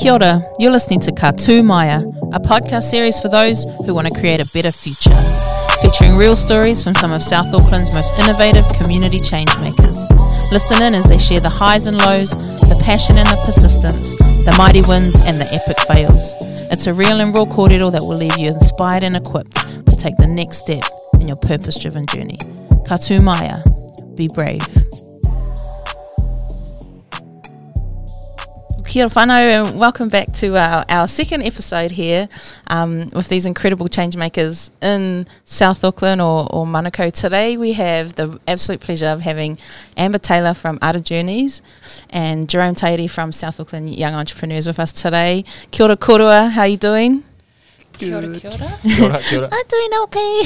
Kia ora, you're listening to Katu Maya, a podcast series for those who want to create a better future, featuring real stories from some of South Auckland's most innovative community changemakers. Listen in as they share the highs and lows, the passion and the persistence, the mighty wins and the epic fails. It's a real and raw kōrero that will leave you inspired and equipped to take the next step in your purpose driven journey. Katu Maya, be brave. Kia ora whanau and welcome back to our, our second episode here um, with these incredible change makers in South Auckland or, or Manukau. Today we have the absolute pleasure of having Amber Taylor from Ara Journeys and Jerome Tairi from South Auckland Young Entrepreneurs with us today. Kia ora korua, how are you doing? Kia ora, kia ora. Kia ora, kia ora. I'm doing okay.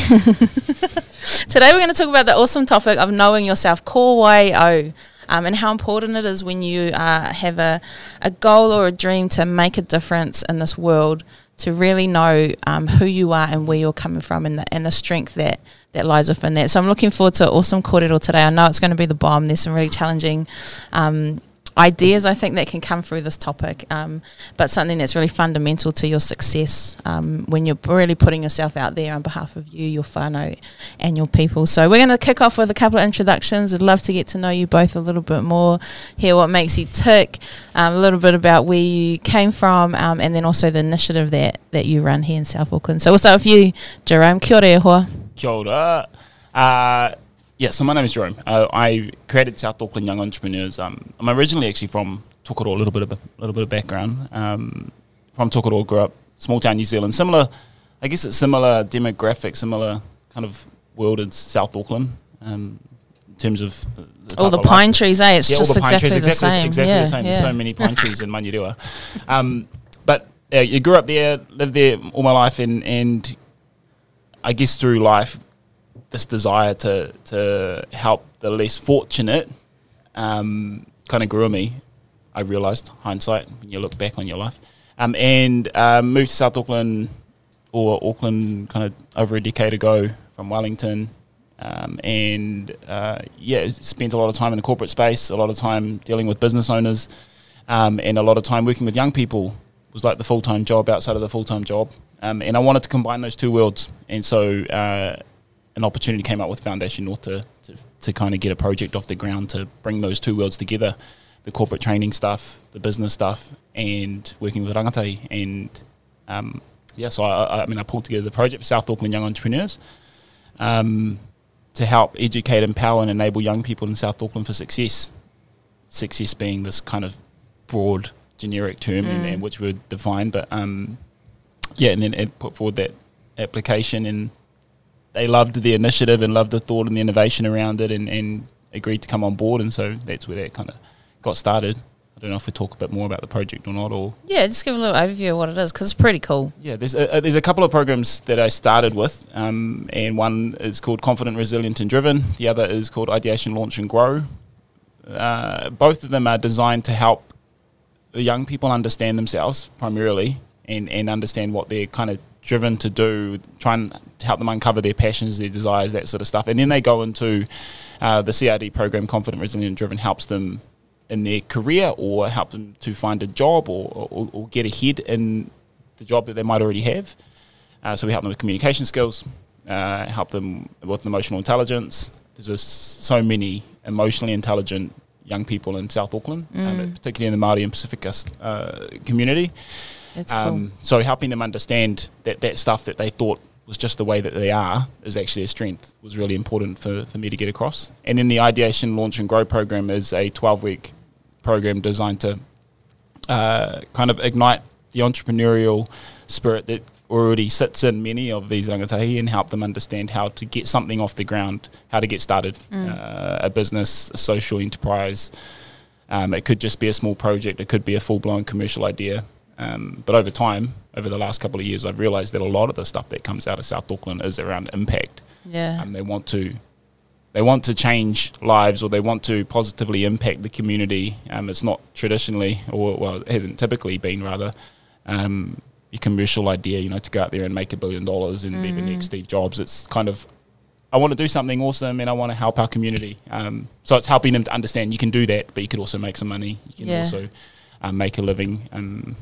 Today we're going to talk about the awesome topic of knowing yourself, core way o, um, and how important it is when you uh, have a, a goal or a dream to make a difference in this world, to really know um, who you are and where you're coming from and the, and the strength that, that lies within that. So I'm looking forward to awesome kōrero today. I know it's going to be the bomb. There's some really challenging um, ideas I think that can come through this topic, um, but something that's really fundamental to your success um, when you're really putting yourself out there on behalf of you, your whānau, and your people. So we're going to kick off with a couple of introductions. I'd love to get to know you both a little bit more, hear what makes you tick, um, a little bit about where you came from, um, and then also the initiative that, that you run here in South Auckland. So we'll start with you, Jerome. Kia ora hoa. Kia ora. Uh, yeah, so my name is Jerome. Uh, I created South Auckland Young Entrepreneurs. Um, I'm originally actually from Tokoroa, a little bit of a little bit of background. Um, from Tokoroa, grew up small town New Zealand. Similar, I guess it's similar demographic, similar kind of world as South Auckland um, in terms of uh, the All the pine life. trees, eh? It's yeah, all just the pine exactly, trees, the same. exactly yeah, the same. Yeah. There's so many pine trees in Manurewa. Um, but yeah, you grew up there, lived there all my life, and and I guess through life, this desire to to help the less fortunate um, kind of grew me. I realised hindsight when you look back on your life, um, and um, moved to South Auckland or Auckland kind of over a decade ago from Wellington. Um, and uh, yeah, spent a lot of time in the corporate space, a lot of time dealing with business owners, um, and a lot of time working with young people. It was like the full time job outside of the full time job, um, and I wanted to combine those two worlds. And so uh, an opportunity came up with Foundation North to, to, to kind of get a project off the ground to bring those two worlds together the corporate training stuff, the business stuff, and working with rangatahi. And um, yeah, so I, I, mean, I pulled together the project for South Auckland Young Entrepreneurs um, to help educate, empower, and enable young people in South Auckland for success. Success being this kind of broad, generic term, and, and which we define, but um, yeah, and then it put forward that application and they loved the initiative and loved the thought and the innovation around it and, and agreed to come on board and so that's where that kind of got started. I don't know if we talk a bit more about the project or not or Yeah, just give a little overview of what it is because it's pretty cool. yeah, there's a, there's a couple of programs that I started with, um, and one is called Confident, Resilient, and Driven. The other is called Ideation, Launch, and Grow. Uh, both of them are designed to help young people understand themselves primarily and, and understand what they're kind of driven to do, try and help them uncover their passions, their desires, that sort of stuff. And then they go into uh, the CRD program, Confident, Resilient, Driven, helps them in their career or help them to find a job or, or, or get ahead in the job that they might already have. Uh, so we help them with communication skills, uh, help them with emotional intelligence. There's just so many emotionally intelligent young people in South Auckland, um, particularly in the Māori and Pacific uh, community. Cool. Um, so helping them understand that that stuff that they thought was just the way that they are is actually a strength was really important for, for me to get across. And then the Ideation Launch and Grow program is a 12 week program designed to uh, kind of ignite the entrepreneurial spirit that already sits in many of these rangatahi and help them understand how to get something off the ground, how to get started, uh, a business, a social enterprise. Um, it could just be a small project, it could be a full blown commercial idea. Um, but over time, over the last couple of years, I've realised that a lot of the stuff that comes out of South Auckland is around impact. yeah. Um, they want to they want to change lives or they want to positively impact the community. Um, it's not traditionally, or well, it hasn't typically been rather, um, your commercial idea, you know, to go out there and make a billion dollars and be the next Steve Jobs. It's kind of, I want to do something awesome and I want to help our community. Um, so it's helping them to understand you can do that, but you could also make some money. You can Yeah. also um, make a living. Um,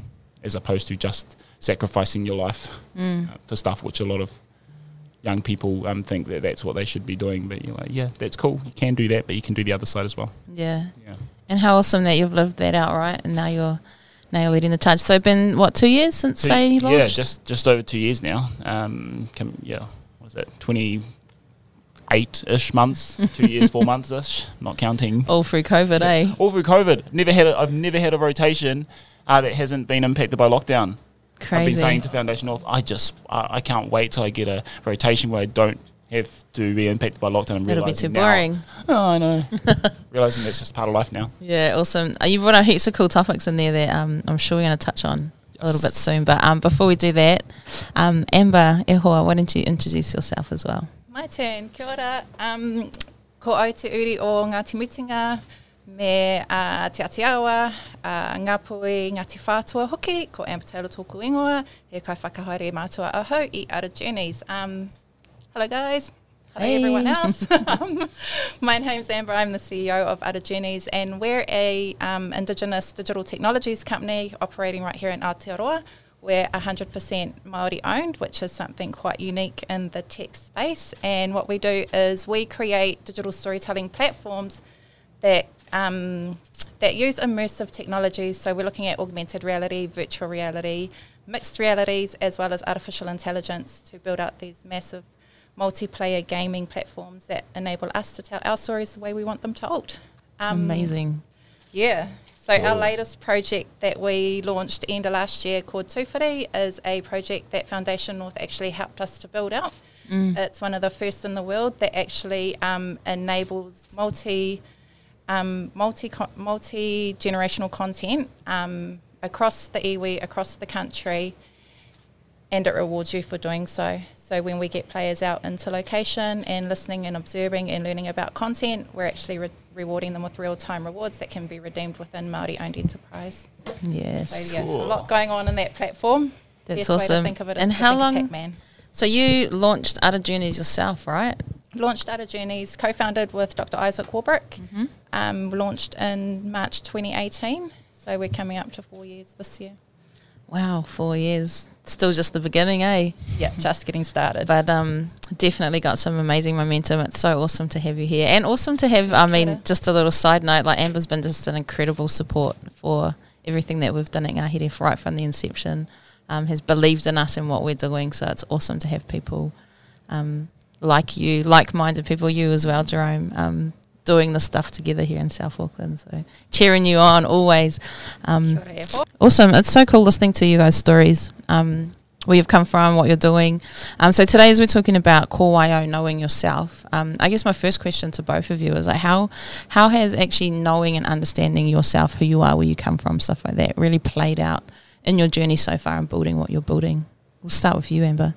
as opposed to just sacrificing your life Mm. uh, for stuff which a lot of young people um, think that that's what they should be doing. But you're like, yeah, that's cool. You can do that, but you can do the other side as well. Yeah. Yeah. And how awesome that you've lived that out, right? And now you're now you're leading the charge. So it's been what two years since say you launched? yeah, just just over two years now. Um, come, yeah, what was it twenty eight ish months? two years, four months ish. Not counting all through COVID, eh? all through COVID. Never had. A, I've never had a rotation uh, that hasn't been impacted by lockdown. Crazy. I've been saying to Foundation North, I just I, I can't wait till I get a rotation where I don't have to be impacted by lockdown. I'm It'll be too now- boring. Oh, I know. realizing that's just part of life now. Yeah, awesome. Uh, You've brought out heaps of cool topics in there that um, I'm sure we're going to touch on a little bit soon. But um, before we do that, um, Amber Ehoa, why don't you introduce yourself as well? My turn. Kia ora. Um, ko au te uri o Ngāti Mutunga, me uh, Te Atiawa, uh, Ngāpuhi, Ngāti Whātua hoki, ko Taylor tōku ingoa, he kai whakahaere mātua aho i Ara Journeys. Um, hello guys. Hello Hey. everyone else. um, my name's Amber. I'm the CEO of Ara Journeys, and we're a um, Indigenous digital technologies company operating right here in Aotearoa. We're 100% Māori owned, which is something quite unique in the tech space. And what we do is we create digital storytelling platforms that um, that use immersive technologies. So we're looking at augmented reality, virtual reality, mixed realities, as well as artificial intelligence to build out these massive multiplayer gaming platforms that enable us to tell our stories the way we want them told. Um, Amazing. Yeah. So our latest project that we launched end of last year called Tūwhiri is a project that Foundation North actually helped us to build out. Mm. It's one of the first in the world that actually um, enables multi um, multi multi generational content um, across the iwi, across the country, and it rewards you for doing so. So when we get players out into location and listening and observing and learning about content, we're actually re- rewarding them with real time rewards that can be redeemed within Māori owned enterprise. Yes. So yeah, Cool. a lot going on in that platform. That's Best way awesome. to think of it is And how long- Pac-Man. So you launched Ara Journeys yourself, right? Launched Ara Journeys, co-founded with Dr. Isaac Warbrick. Mm-hmm. Um, launched in March 2018. So we're coming up to four years this year. Wow, four years. Still just the beginning, eh? Yeah, just getting started. But um, definitely got some amazing momentum. It's so awesome to have you here, and awesome to have. I mean, just a little side note: like Amber's been just an incredible support for everything that we've done at Ngāhere right from the inception. Um, has believed in us and what we're doing, so it's awesome to have people um, like you, like-minded people, you as well, Jerome, um, doing this stuff together here in South Auckland. So cheering you on always. Um, Kia ora hoa. Awesome. It's so cool listening to you guys' stories, um, where you've come from, what you're doing. Um, so today, as we're talking about core YO, knowing yourself, um, I guess my first question to both of you is like, how how has actually knowing and understanding yourself, who you are, where you come from, stuff like that, really played out in your journey so far and building what you're building? We'll start with you, Amber.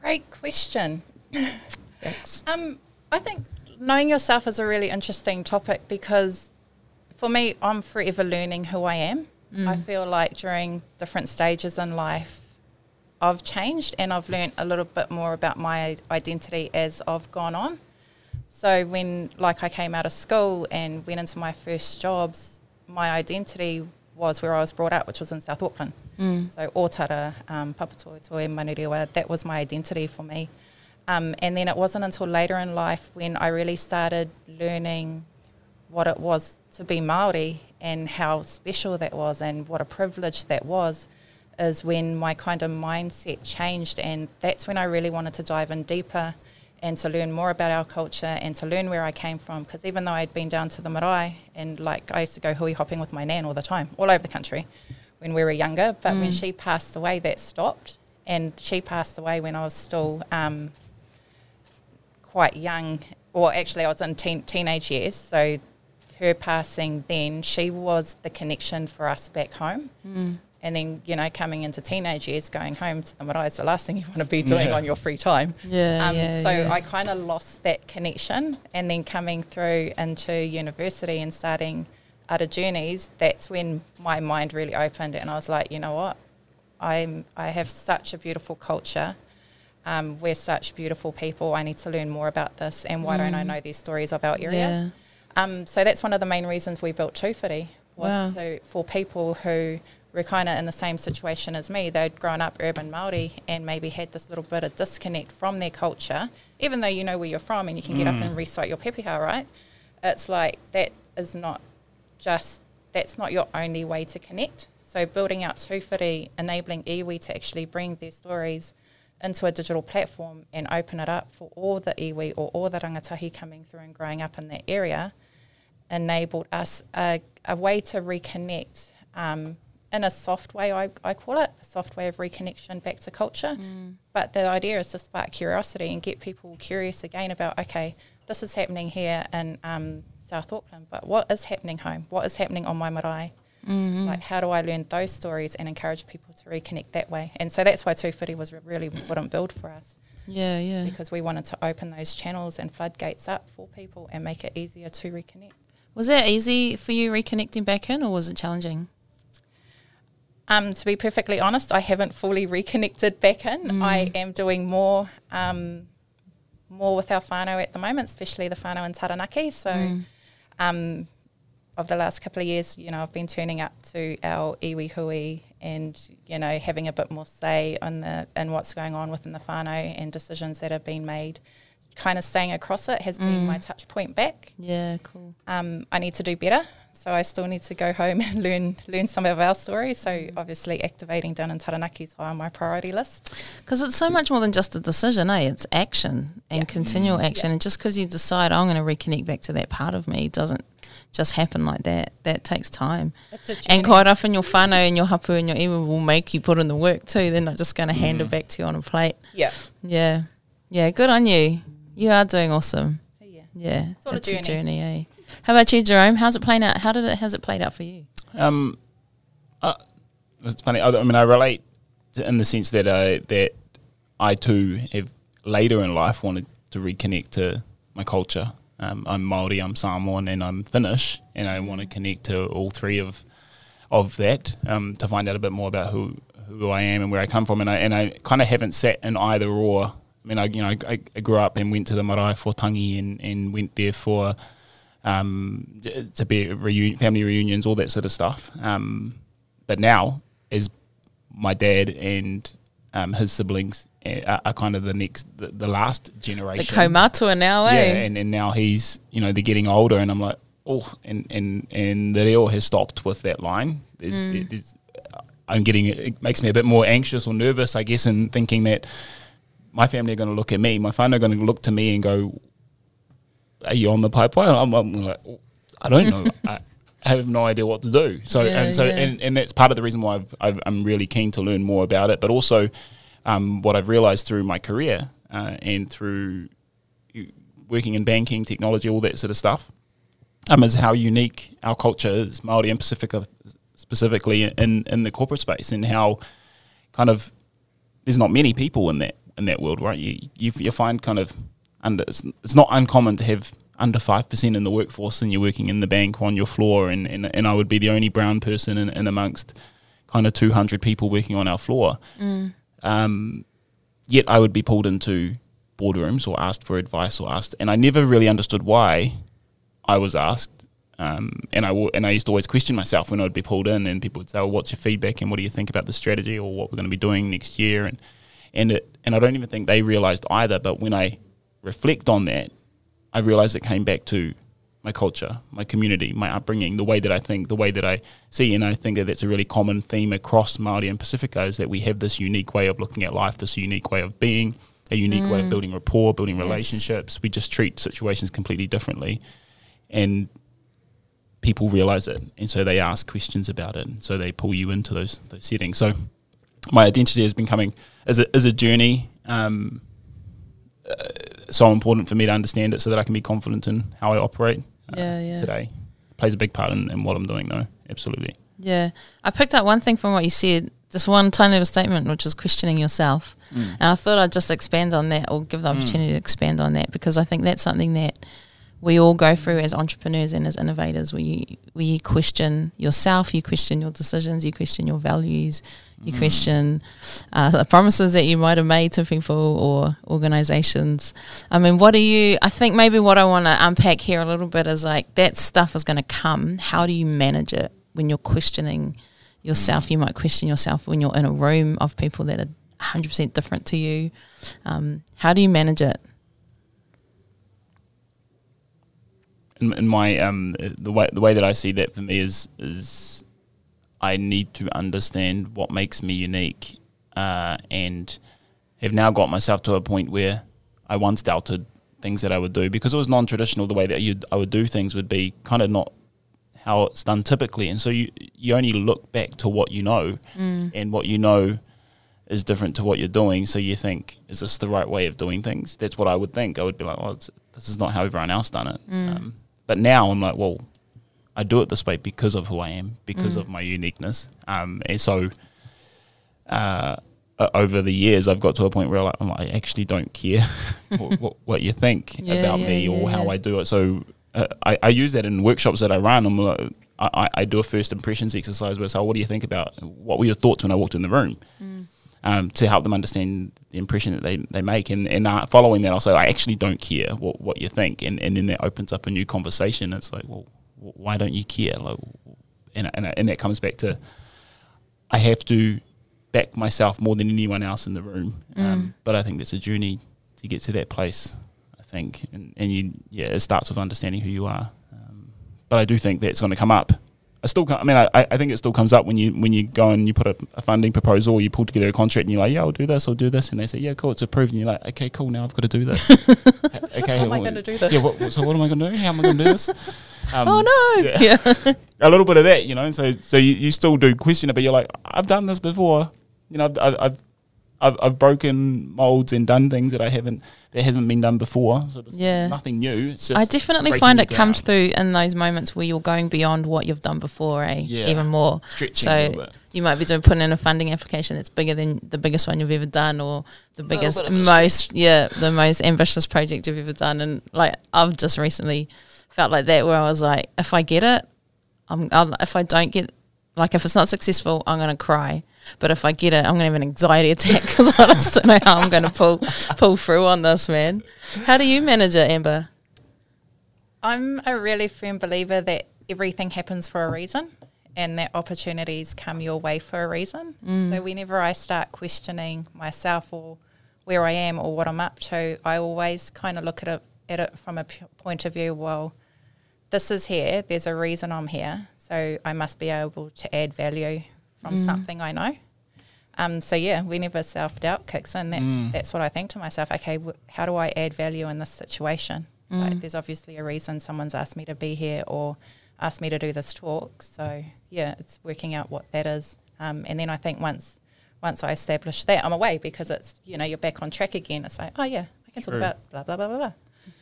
Great question. Thanks. Um, I think knowing yourself is a really interesting topic because for me, I'm forever learning who I am. I feel like during different stages in life, I've changed and I've learned a little bit more about my identity as I've gone on. So when, like, I came out of school and went into my first jobs, my identity was where I was brought up, which was in South Auckland. So Otara, um, Papatoetoe, Manurewa, that was my identity for me. Um, and then it wasn't until later in life when I really started learning what it was to be Maori and how special that was and what a privilege that was is when my kind of mindset changed and that's when I really wanted to dive in deeper and to learn more about our culture and to learn where I came from because even though I'd been down to the marae and like I used to go hui hopping with my nan all the time all over the country when we were younger but when she passed away that stopped and she passed away when I was still um, quite young, or actually I was in teen, teenage years. So her passing then, she was the connection for us back home. And then, you know, coming into teenage years, going home to the marae is the last thing you want to be doing Yeah. on your free time. Yeah, Um, yeah, so yeah. I kind of lost that connection. And then coming through into university and starting Ara Journeys, that's when my mind really opened. And I was like, you know what? I'm, I have such a beautiful culture. Um, we're such beautiful people. I need to learn more about this. And why don't I know these stories of our area? Mm. Yeah. Um, so that's one of the main reasons we built Tūwhiri was Wow. to for people who were kind of in the same situation as me. They'd grown up urban Maori and maybe had this little bit of disconnect from their culture, even though you know where you're from and you can get up and recite your pepeha, right? It's like that is not just that's not your only way to connect. So building out Tūwhiri, enabling iwi to actually bring their stories into a digital platform and open it up for all the iwi or all the rangatahi coming through and growing up in that area enabled us a, a way to reconnect um, in a soft way, I, I call it, a soft way of reconnection back to culture. But the idea is to spark curiosity and get people curious again about, okay, this is happening here in um, South Auckland, but what is happening home? What is happening on my marae? Like, how do I learn those stories and encourage people to reconnect that way? And so that's why Tūwhiri was a really important build for us Yeah, yeah. because we wanted to open those channels and floodgates up for people and make it easier to reconnect. Was that easy for you reconnecting back in, or was it challenging? Um, to be perfectly honest, I haven't fully reconnected back in. I am doing more um, more with our whānau at the moment, especially the whānau in Taranaki. So, um, of the last couple of years, you know, I've been turning up to our iwi hui and, you know, having a bit more say on the in what's going on within the whānau and decisions that have been made. Kind of staying across it has been my touch point back. Yeah, cool. um, I need to do better. So I still need to go home and learn learn some of our stories. So obviously activating down in Taranaki is high on my priority list. Because it's so much more than just a decision, eh? It's action and Yeah. continual action. And just because you decide I'm going to reconnect back to that part of me doesn't just happen like that. That takes time. And quite often your whānau and your hapu and your iwi will make you put in the work too. They're not just going to hand it back to you on a plate. yeah. Yeah. Yeah, good on you. You are doing awesome. So yeah. Yeah. It's all a it's journey. eh? How about you, Jerome? How's it playing out? How did it how's it played out for you? Um, uh, it's funny. I, I mean, I relate to, in the sense that I that I too have later in life wanted to reconnect to my culture. Um, I'm Maori, I'm Samoan, and I'm Finnish, and I want to connect to all three of of that um, to find out a bit more about who who I am and where I come from. And I and I kind of haven't sat in either or. I mean, I you know I, I grew up and went to the marae for tangi and, and went there for um, to be family reunions, all that sort of stuff. Um, but now, as my dad and um, his siblings uh, are, are kind of the next, the, the last generation. The kaumātua now, eh? Yeah, and, and now he's, you know, they're getting older, and I'm like, oh, and and and the reo has stopped with that line. There's, Mm. there's, I'm getting, it makes me a bit more anxious or nervous, I guess, in thinking that my family are going to look at me, my family are going to look to me and go, "Are you on the pipeline?" I'm, I'm like, "Oh, I don't know. I, I have no idea what to do. So Yeah, and so yeah. and, and that's part of the reason why I've, I've, I'm really keen to learn more about it. But also, um, what I've realised through my career uh, and through working in banking, technology, all that sort of stuff, um, is how unique our culture is, Maori and Pacifica specifically in in the corporate space, and how kind of there's not many people in that in that world, right? You you, you find kind of under it's, it's not uncommon to have under five percent in the workforce, and you're working in the bank on your floor, and and, and I would be the only brown person in, in amongst kind of 200 people working on our floor. Um, yet I would be pulled into boardrooms or asked for advice or asked, and I never really understood why I was asked. Um, and I w- and I used to always question myself when I would be pulled in, and people would say, well, "What's your feedback? And what do you think about the strategy, or what we're going to be doing next year?" And and it and I don't even think they realised either. But when I reflect on that, I realise it came back to my culture, my community, my upbringing, the way that I think, the way that I see, and I think that that's a really common theme across Maori and Pacifica is that we have this unique way of looking at life, this unique way of being, a unique way of mm. building rapport, building Yes. relationships. We just treat situations completely differently, and people realize it, and so they ask questions about it, and so they pull you into those those settings. So my identity has been coming as a as a journey. Um, uh, so important for me to understand it, so that I can be confident in how I operate uh, Yeah, yeah. today. Plays a big part in, in what I'm doing, though. Absolutely. Yeah. I picked up one thing from what you said, just one tiny little statement, which is questioning yourself. And I thought I'd just expand on that or give the opportunity to expand on that because I think that's something that we all go through as entrepreneurs and as innovators where you, where you question yourself, you question your decisions, you question your values, you question uh, the promises that you might have made to people or organizations. I mean, what do you, I think maybe what I want to unpack here a little bit is like that stuff is going to come. How do you manage it? when you're questioning yourself. You might question yourself when you're in a room of people that are 100% different to you. Um, how do you manage it? in, in my um the way the way that I see that for me is is I need to understand what makes me unique, uh, and have now got myself to a point where I once doubted things that I would do because it was non-traditional. The way that you I would do things would be kind of not how it's done typically, and so you you only look back to what you know, Mm. and what you know is different to what you're doing. So you think, is this the right way of doing things? That's what I would think. I would be like, well, it's, this is not how everyone else done it. Mm. Um, but now I'm like, well, I do it this way because of who I am, because Mm. of my uniqueness. Um, and so uh, over the years, I've got to a point where like, I'm like, I actually don't care what, what, what you think Yeah, about yeah, me or yeah, how. I do it. So uh, I, I use that in workshops that I run. I'm like, I, I- I do a first impressions exercise where I say, what do you think about, what were your thoughts when I walked in the room? Mm. Um, to help them understand the impression that they, they make. And, and uh, following that, I'll say, I actually don't care what, what you think. And, and then that opens up a new conversation. It's like, well, why don't you care? Like, and, and, and that comes back to I have to back myself more than anyone else in the room. Um, but I think there's a journey to get to that place. I think, and, and you, yeah, it starts with understanding who you are. Um, but I do think that's going to come up. I still, I mean, I, I think it still comes up when you when you go and you put a, a funding proposal, or you pull together a contract, and you're like, yeah, I'll do this, I'll do this, and they say, yeah, cool, it's approved, and you're like, okay, cool, now I've got to do this. okay, How am I gonna do this? Yeah, what, what- so what am I going to do? How am I going to do this? Um, oh no! yeah Yeah. a little bit of that, you know. So so you, you still do question it, but you're like, I've done this before. You know, I've I've I've, I've, I've broken molds and done things that I haven't that hasn't been done before. So there's Yeah. nothing new. It's just I definitely find new it comes through in those moments where you're going beyond what you've done before, eh? Yeah. Even more. stretching a little So bit. you might be doing putting in a funding application that's bigger than the biggest one you've ever done, or the biggest, bit of a most yeah, the most ambitious project you've ever done. And like I've just recently felt like that, where I was like, if I get it, I'm. I'll, if I don't get, like, if it's not successful, I'm gonna cry. But if I get it, I'm gonna have an anxiety attack because I just don't know how I'm gonna pull pull through on this, man. How do you manage it, Amber? I'm a really firm believer that everything happens for a reason and that opportunities come your way for a reason. Mm. So whenever I start questioning myself or where I am or what I'm up to, I always kind of look at it at it from a p- point of view, well, this is here, there's a reason I'm here, so I must be able to add value from something I know. Um, so yeah, whenever self doubt kicks in, that's that's what I think to myself. Okay, wh- how do I add value in this situation? Like, there's obviously a reason someone's asked me to be here or asked me to do this talk. So yeah, it's working out what that is. Um, and then I think once once I establish that, I'm away because it's you know you're back on track again. It's like oh yeah, I can talk about blah blah blah blah blah.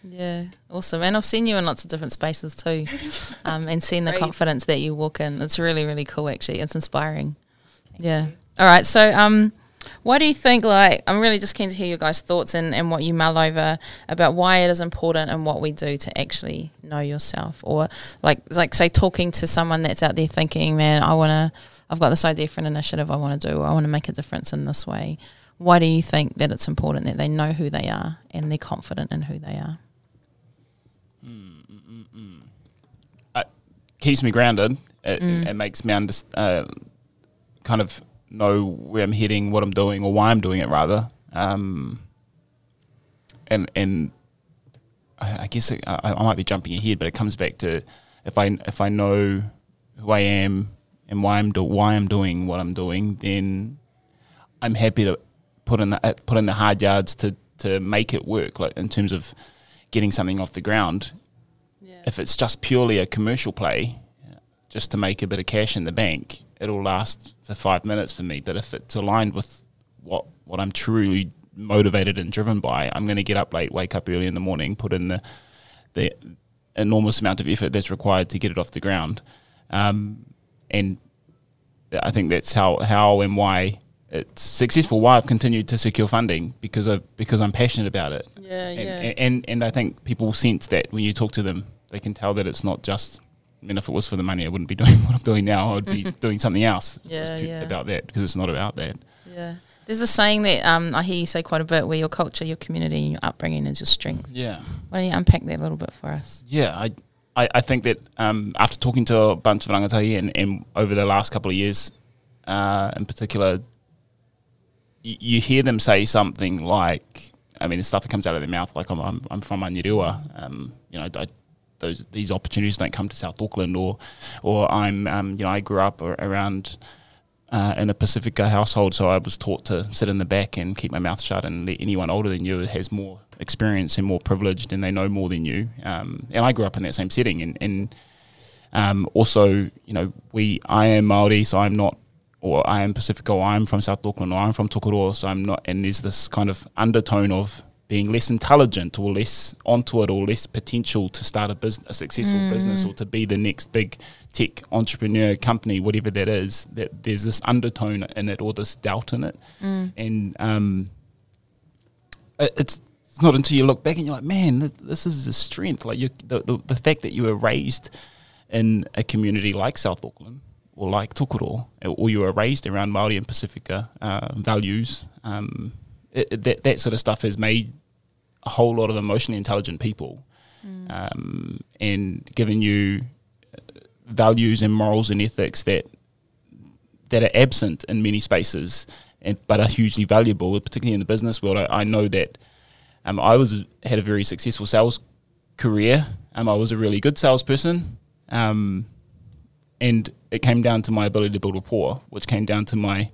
Yeah, awesome. And I've seen you in lots of different spaces too, um, and seen the confidence that you walk in. It's really, really cool. Actually, it's inspiring. yeah. All right. So, um, why do you think? Like, I'm really just keen to hear your guys' thoughts and, and what you mull over about why it is important and what we do to actually know yourself, or like, like say, talking to someone that's out there thinking, man, I want to. I've got this idea for an initiative I want to do, or I want to make a difference in this way. Why do you think that it's important that they know who they are and they're confident in who they are? Keeps me grounded. It, Mm. it makes me under, uh, kind of know where I'm heading, what I'm doing, or why I'm doing it rather. Um, and and I, I guess it, I, I might be jumping ahead, but it comes back to if I if I know who I am and why I'm do, why I'm doing what I'm doing, then I'm happy to put in the uh, put in the hard yards to to make it work. Like in terms of getting something off the ground, if it's just purely a commercial play, just to make a bit of cash in the bank, it'll last for five minutes for me. But if it's aligned with what what I'm truly motivated and driven by, I'm going to get up late, wake up early in the morning, put in the the enormous amount of effort that's required to get it off the ground, um, and I think that's how how and why it's successful. Why I've continued to secure funding because I because I'm passionate about it Yeah, and, and, and and I think people sense that when you talk to them, they can tell that it's not just. I mean, if it was for the money, I wouldn't be doing what I'm doing now. I'd be doing something else. if it was Yeah, yeah. About that because it's not about that. Yeah. There's a saying that um, I hear you say quite a bit where your culture, your community, and your upbringing is your strength. Yeah, Why don't you unpack that a little bit for us? yeah. I I, I think that um, after talking to a bunch of rangatahi and, and over the last couple of years, uh, in particular, y- you hear them say something like, I mean, the stuff that comes out of their mouth, like I'm, I'm, I'm from Manurewa, um, you know, I, those these opportunities don't come to South Auckland, or or I'm, um, you know, I grew up around uh, in a Pacifica household, so I was taught to sit in the back and keep my mouth shut, and let anyone older than you has more experience and more privileged, and they know more than you. Um, and I grew up in that same setting, and, and um, also, you know, we I am Maori, so I'm not, or I am Pacifica, or I'm from South Auckland, or I'm from Tokoroa, so I'm not. And there's this kind of undertone of being less intelligent or less onto it or less potential to start a business, a successful mm. business or to be the next big tech entrepreneur company, whatever that is, that there's this undertone in it or this doubt in it. Mm. And um, it's not until you look back and you're like, man, this is a strength. Like the, the, the fact that you were raised in a community like South Auckland or like Tokoroa, or you were raised around Māori and Pacifica uh, values, um, it, that that sort of stuff has made a whole lot of emotionally intelligent people, mm. um, and given you values and morals and ethics that that are absent in many spaces, and but are hugely valuable, particularly in the business world. I, I know that um, I was had a very successful sales career. Um, I was a really good salesperson, um, and it came down to my ability to build rapport, which came down to my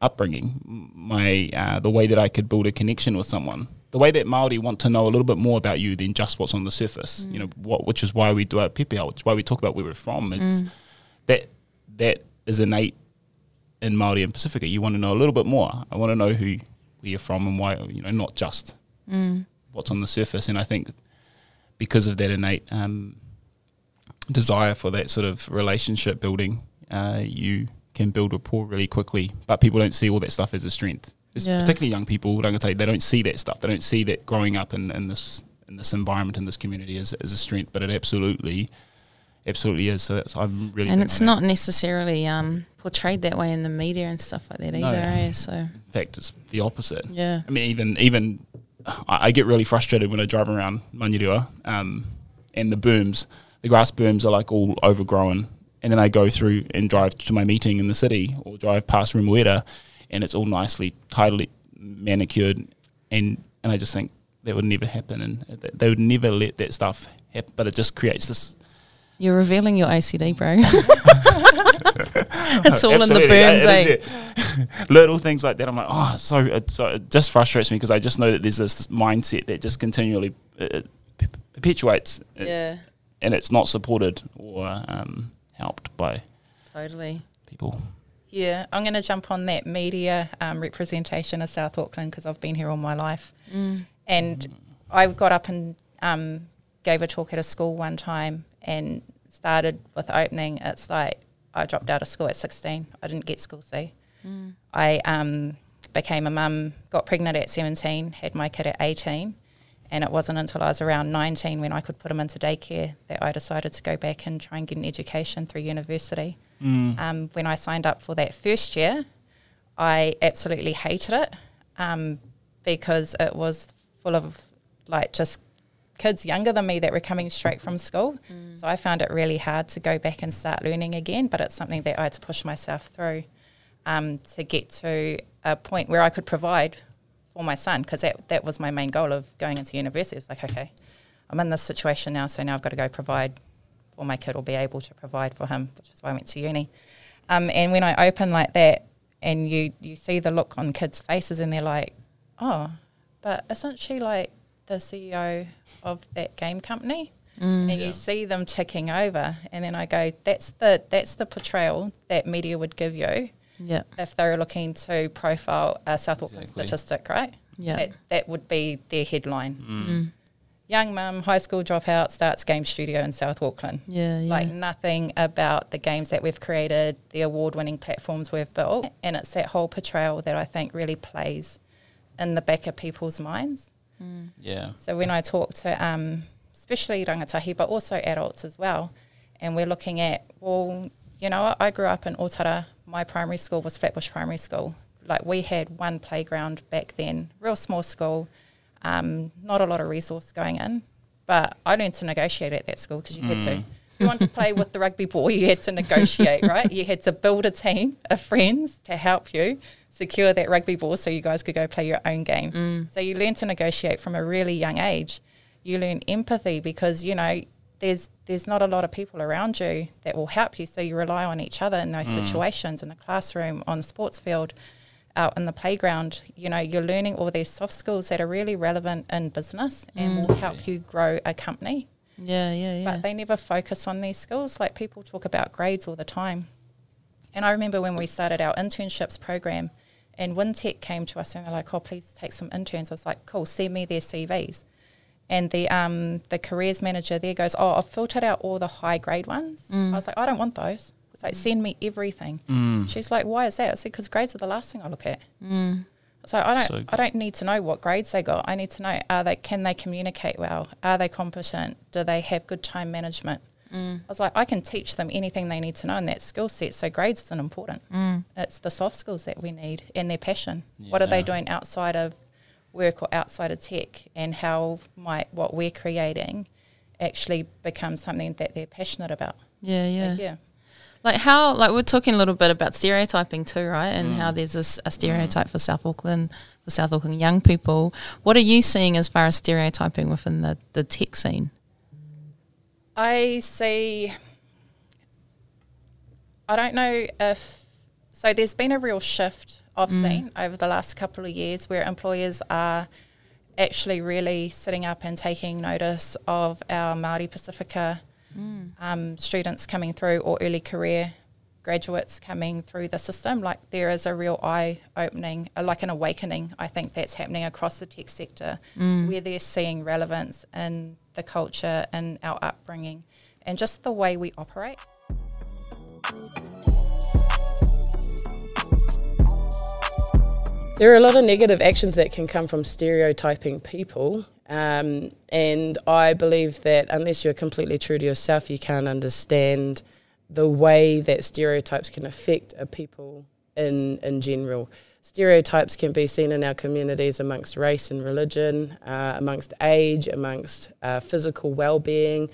upbringing, my uh, the way that I could build a connection with someone, the way that Maori want to know a little bit more about you than just what's on the surface. Mm. You know, what, which is why we do our pepeha, which is why we talk about where we're from. It's mm. that that is innate in Maori and Pacifica. You want to know a little bit more. I want to know who where you're from and why. You know, not just mm. what's on the surface. And I think because of that innate um, desire for that sort of relationship building, uh, you can build rapport really quickly, but people don't see all that stuff as a strength. Yeah. Particularly young people, like I tell you, they don't see that stuff. They don't see that growing up in, in this in this environment in this community as, as a strength, but it absolutely absolutely is. So that's I'm really and it's not that. necessarily um, portrayed that way in the media and stuff like that either. No. Eh? So in fact, it's the opposite. Yeah, I mean even even I, I get really frustrated when I drive around Manurewa um, and the berms, the grass berms are like all overgrown and then I go through and drive to my meeting in the city or drive past Remuera and it's all nicely, tidily manicured and and I just think that would never happen and they would never let that stuff happen but it just creates this you're revealing your OCD, bro. it's all in the berms, eh? Little things like that. I'm like, oh, so it, so it just frustrates me because I just know that there's this, this mindset that just continually uh, perpetuates. Yeah. and it's not supported or um, helped by totally people. Yeah, I'm going to jump on that media um, representation of South Auckland because I've been here all my life. Mm. And mm. I got up and um, gave a talk at a school one time and started with opening. It's like I dropped out of school at 16. I didn't get school C. Mm. I um, became a mum, got pregnant at 17, had my kid at 18 and it wasn't until I was around 19 when I could put him into daycare that I decided to go back and try and get an education through university. Mm. Um, when I signed up for that first year, I absolutely hated it um, because it was full of like just kids younger than me that were coming straight from school. Mm. So I found it really hard to go back and start learning again, but it's something that I had to push myself through um, to get to a point where I could provide for my son because that, that was my main goal of going into university. It's like, okay, I'm in this situation now, so now I've got to go provide for my kid or be able to provide for him, which is why I went to uni. Um, and when I open like that and you, you see the look on kids' faces and they're like, oh, but isn't she like the CEO of that game company? Mm, and yeah. you see them ticking over, and then I go, "That's the that's the portrayal that media would give you yeah. if they're looking to profile a South Auckland exactly. statistic, right? Yeah. That, that, would be their headline. Mm. Mm. Young mum, high school dropout, starts game studio in South Auckland. Yeah, yeah. Like nothing about the games that we've created, the award winning platforms we've built. And it's that whole portrayal that I think really plays in the back of people's minds. Mm. Yeah. So when I talk to, um, especially rangatahi, but also adults as well, and we're looking at, well, you know, I grew up in Otara my primary school was Flatbush Primary School. Like we had one playground back then, real small school, um, not a lot of resource going in. but I learned to negotiate at that school because you had to. If you want to play with the rugby ball, you had to negotiate, right? You had to build a team of friends to help you secure that rugby ball so you guys could go play your own game. So you learn to negotiate from a really young age. You learn empathy because, you know, there's there's not a lot of people around you that will help you. So you rely on each other in those mm. situations in the classroom, on the sports field, out in the playground. You know, you're learning all these soft skills that are really relevant in business and will mm. help you grow a company. Yeah, yeah, yeah. But they never focus on these skills. Like people talk about grades all the time. And I remember when we started our internships program and Wintec came to us and they're like, oh, please take some interns. I was like, cool, send me their CVs. And the um, the careers manager there goes, oh, I've filtered out all the high grade ones. I mm. was like, I don't want those. It's like, send me everything. Mm. She's like, why is that? I said, because grades are the last thing I look at. Mm. So I don't, So- I don't need to know what grades they got. I need to know are they, can they communicate well? Are they competent? Do they have good time management? I was like, I can teach them anything they need to know in that skill set. So grades isn't important. It's the soft skills that we need and their passion. What are they doing outside of work or outside of tech, and how might what we're creating actually become something that they're passionate about? yeah, So, yeah. yeah. Like how, like we're talking a little bit about stereotyping too, right? And how mm. there's this, a mm. stereotype for South Auckland, for South Auckland young people. What are you seeing as far as stereotyping within the, the tech scene? I see. I don't know if so. There's been a real shift I've seen over the last couple of years where employers are actually really sitting up and taking notice of our Maori Pacifica um, students coming through or early career graduates coming through the system. Like there is a real eye opening, uh, like an awakening. I think that's happening across the tech sector, where they're seeing relevance in the culture and our upbringing, and just the way we operate. There are a lot of negative actions that can come from stereotyping people. Um, and I believe that unless you're completely true to yourself, you can't understand the way that stereotypes can affect a people in, in general. Stereotypes can be seen in our communities amongst race and religion, uh, amongst age, amongst uh, physical well being,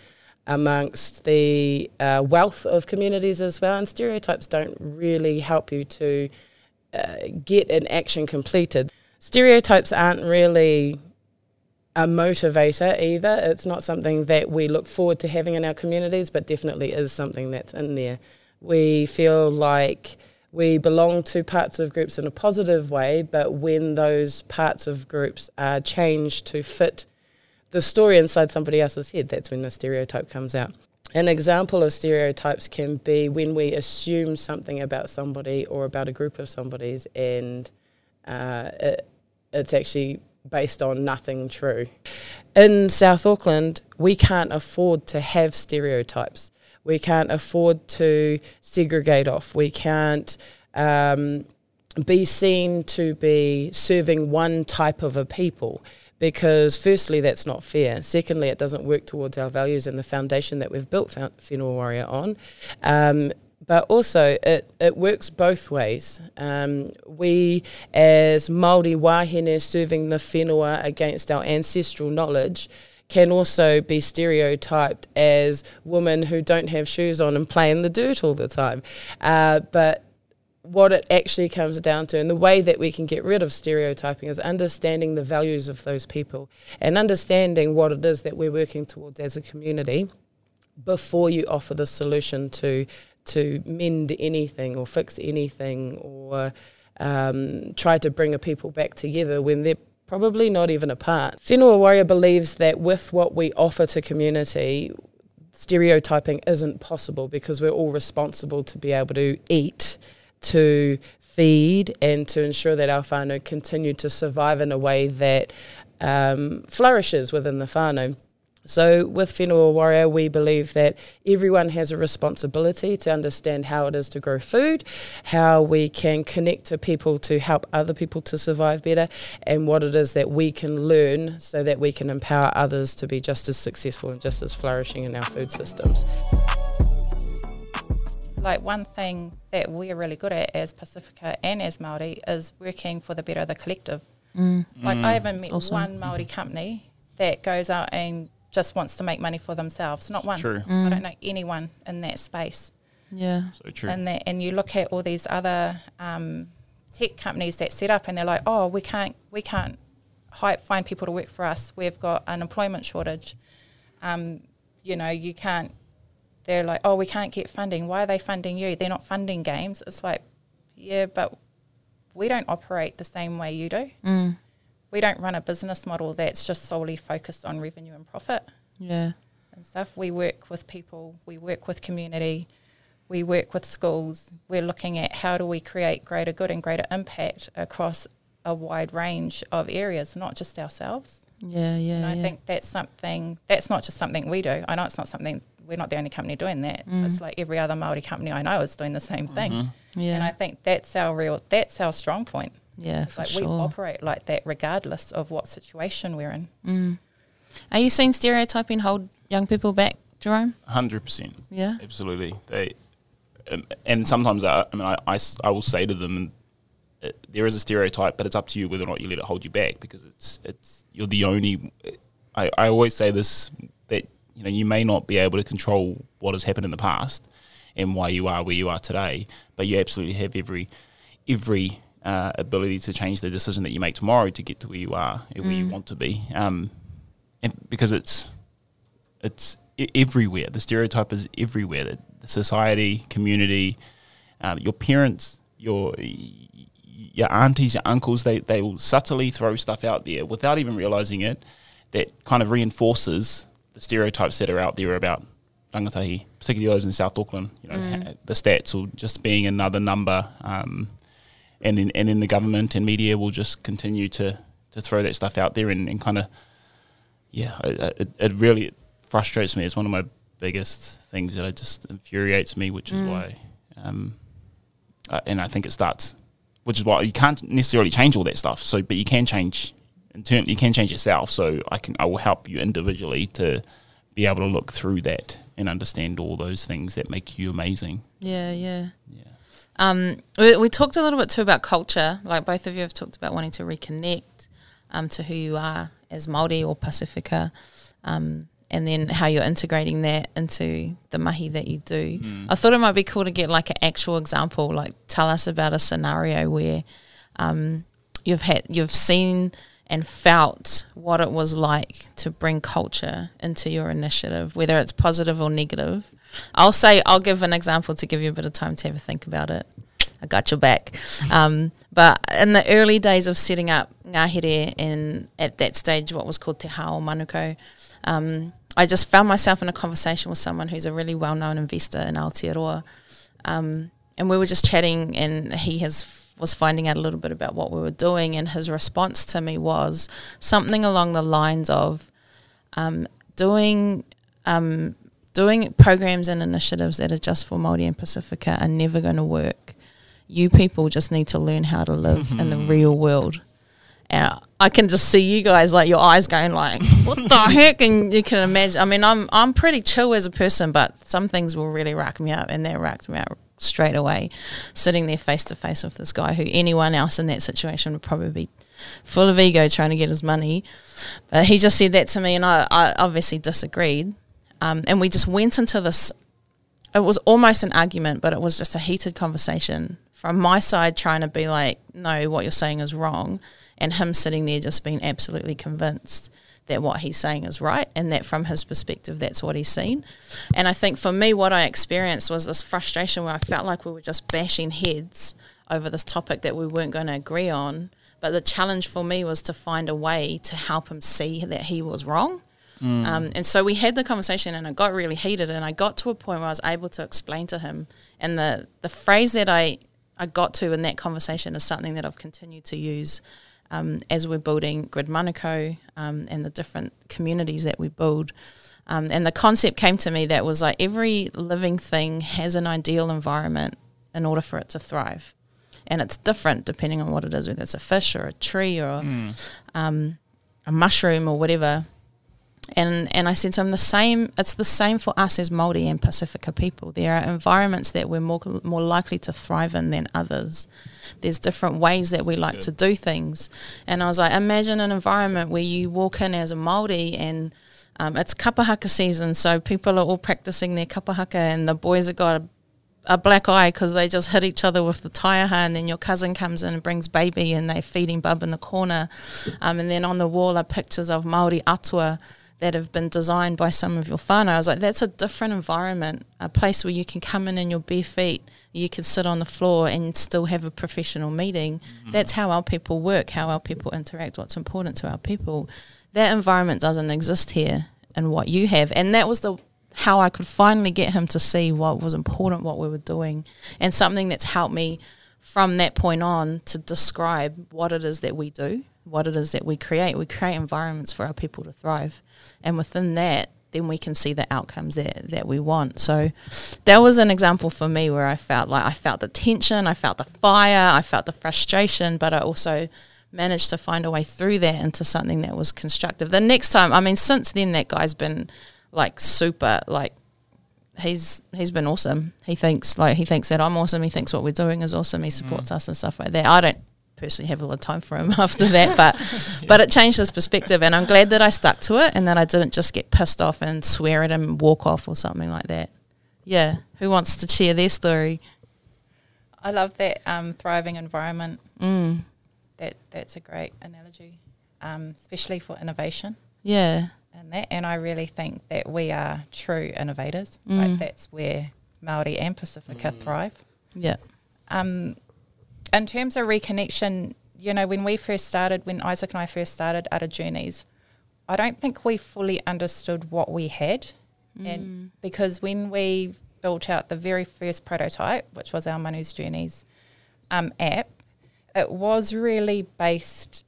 amongst the uh, wealth of communities as well. And stereotypes don't really help you to uh, get an action completed. Stereotypes aren't really a motivator either. It's not something that we look forward to having in our communities, but definitely is something that's in there. We feel like we belong to parts of groups in a positive way, but when those parts of groups are changed to fit the story inside somebody else's head, that's when the stereotype comes out. An example of stereotypes can be when we assume something about somebody or about a group of somebody's and uh, it, it's actually based on nothing true. In South Auckland, we can't afford to have stereotypes. We can't afford to segregate off. We can't um, be seen to be serving one type of a people because firstly that's not fair secondly it doesn't work towards our values and the foundation that we've built Whenua Warrior on um, but also it, it works both ways. Um, we, as Māori wahine serving the whenua against our ancestral knowledge, can also be stereotyped as women who don't have shoes on and play in the dirt all the time. Uh, but what it actually comes down to and the way that we can get rid of stereotyping is understanding the values of those people and understanding what it is that we're working towards as a community before you offer the solution to to mend anything or fix anything or um, try to bring a people back together when they're probably not even apart. Whenua Warrior believes that with what we offer to community, stereotyping isn't possible because we're all responsible to be able to eat, to feed, and to ensure that our whānau continue to survive in a way that um, flourishes within the whānau. So, with Whenua Warrior, we believe that everyone has a responsibility to understand how it is to grow food, how we can connect to people to help other people to survive better, and what it is that we can learn so that we can empower others to be just as successful and just as flourishing in our food systems. Like one thing that we're really good at as Pacifica and as Maori is working for the better of the collective. Like I haven't met awesome. one Maori company that goes out and just wants to make money for themselves. Not one. True. I don't know anyone in that space. Yeah. So true. And that, and you look at all these other um, tech companies that set up, and they're like, oh, we can't, we can't hi- find people to work for us. We've got an employment shortage. Um, you know, you can't. They're like, oh, we can't get funding. Why are they funding you? They're not funding games. It's like, yeah, but we don't operate the same way you do. Mm. We don't run a business model that's just solely focused on revenue and profit Yeah. and stuff. We work with people, we work with community, we work with schools. We're looking at how do we create greater good and greater impact across a wide range of areas, not just ourselves. Yeah. Yeah. And I yeah. think that's something that's not just something we do. I know it's not something we're not the only company doing that. Mm. It's like every other Maori company I know is doing the same thing. Mm-hmm. Yeah. And I think that's our real that's our strong point. yeah. It's For like we operate like that regardless of what situation we're in. Mm. Are you seeing stereotyping hold young people back, Jerome? Hundred percent. Yeah. Absolutely. They, um, and sometimes I, I mean, I, I s- I will say to them, uh, there is a stereotype, but it's up to you whether or not you let it hold you back because it's it's you're the only. I, I always say this that you know you may not be able to control what has happened in the past and why you are where you are today, but you absolutely have every every uh, ability to change the decision that you make tomorrow to get to where you are and where you want to be. Um, and because it's it's everywhere. The stereotype is everywhere. The, the society, community, um, your parents, your your aunties, your uncles, they, they will subtly throw stuff out there without even realizing it that kind of reinforces the stereotypes that are out there about rangatahi, particularly those in South Auckland. You know, ha- the stats will just being another number, um, and then and then the government and media will just continue to, to throw that stuff out there and, and kind of yeah, it, it, really frustrates me. It's one of my biggest things that it just infuriates me, which is why, um, uh, and I think it starts, which is why you can't necessarily change all that stuff. So, but you can change, in turn, you can change yourself. So I can, I will help you individually to be able to look through that and understand all those things that make you amazing. Yeah. Yeah. Yeah. Um, we, we talked a little bit too about culture. Like both of you have talked about wanting to reconnect um, to who you are as Māori or Pacifica, um, and then how you're integrating that into the mahi that you do. I thought it might be cool to get like an actual example. Like tell us about a scenario where um, you've had you've seen and felt what it was like to bring culture into your initiative, whether it's positive or negative. I'll say I'll give an example to give you a bit of time to have a think about it. I got your back. Um, but in the early days of setting up Ngahere and at that stage what was called Te Hao Manukau, um, I just found myself in a conversation with someone who's a really well-known investor in Aotearoa. Um, and we were just chatting and he has was finding out a little bit about what we were doing and his response to me was something along the lines of um, doing um, doing programs and initiatives that are just for Māori and Pacifica are never going to work. You people just need to learn how to live in the real world. And I can just see you guys like your eyes going like, what the heck? And you can imagine. I mean, I'm I'm pretty chill as a person, but some things will really rack me up, and they racked me up straight away. Sitting there face to face with this guy, who anyone else in that situation would probably be full of ego trying to get his money, but he just said that to me, and I, I obviously disagreed. Um, and we just went into this. It was almost an argument, but it was just a heated conversation from my side, trying to be like, "No, what you're saying is wrong," and him sitting there just being absolutely convinced that what he's saying is right, and that from his perspective, that's what he's seen. And I think for me, what I experienced was this frustration where I felt like we were just bashing heads over this topic that we weren't going to agree on. But the challenge for me was to find a way to help him see that he was wrong. Um, and so we had the conversation, and it got really heated. And I got to a point where I was able to explain to him, and the the phrase that I I got to in that conversation is something that I've continued to use um, as we're building Grid Manukau um, and the different communities that we build. Um, and the concept came to me that was like every living thing has an ideal environment in order for it to thrive. And it's different depending on what it is, whether it's a fish or a tree or um, a mushroom or whatever. And and I said to him the same. It's the same for us as Maori and Pacifica people. There are environments that we're more more likely to thrive in than others. There's different ways that we like to do things. And I was like, imagine an environment where you walk in as a Maori and Um, it's kapahaka season, so people are all practicing their kapahaka, and the boys have got a, a black eye because they just hit each other with the taiaha, and then your cousin comes in and brings baby, and they're feeding bub in the corner, um, and then on the wall are pictures of Maori atua that have been designed by some of your whānau. I was like, that's a different environment, a place where you can come in in your bare feet, you can sit on the floor and still have a professional meeting. Mm-hmm. That's how our people work, how our people interact, what's important to our people that environment doesn't exist here and what you have. And that was the how I could finally get him to see what was important, what we were doing, and something that's helped me from that point on to describe what it is that we do, what it is that we create. We create environments for our people to thrive, and within that, then we can see the outcomes that that we want. So that was an example for me where I felt like I felt the tension, I felt the fire, I felt the frustration, but I also managed to find a way through that into something that was constructive. The next time, I mean, since then that guy's been like super like he's he's been awesome. He thinks like he thinks that I'm awesome. He thinks what we're doing is awesome. He supports mm. us and stuff like that. I don't personally have a lot of time for him after that, but yeah. but it changed his perspective, and I'm glad that I stuck to it and that I didn't just get pissed off and swear at him, and walk off or something like that. Yeah, who wants to share their story? I love that um, thriving environment. Mm that that's a great analogy, um, especially for innovation. Yeah. And that, and I really think that we are true innovators. Mm. Like that's where Maori and Pacifica mm. thrive. Yeah. Um, in terms of reconnection, you know, when we first started, when Isaac and I first started Ara Journeys, I don't think we fully understood what we had, mm. and because when we built out the very first prototype, which was our Manu's Journeys um, app, it was really based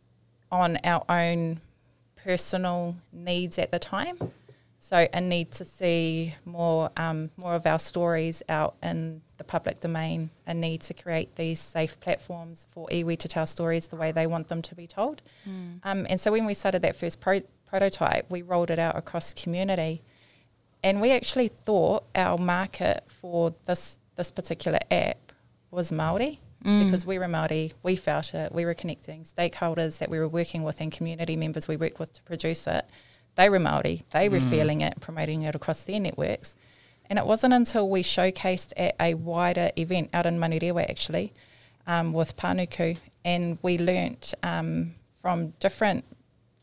on our own personal needs at the time. So a need to see more um, more of our stories out in the public domain, a need to create these safe platforms for iwi to tell stories the way they want them to be told. Mm. Um, and so when we started that first pro- prototype, we rolled it out across community, and we actually thought our market for this this particular app was Maori mm. because we were Māori, we felt it, we were connecting. Stakeholders that we were working with and community members we worked with to produce it, they were Māori, they were mm. feeling it, promoting it across their networks. And it wasn't until we showcased at a wider event out in Manurewa actually um, with Panuku and we learnt um, from different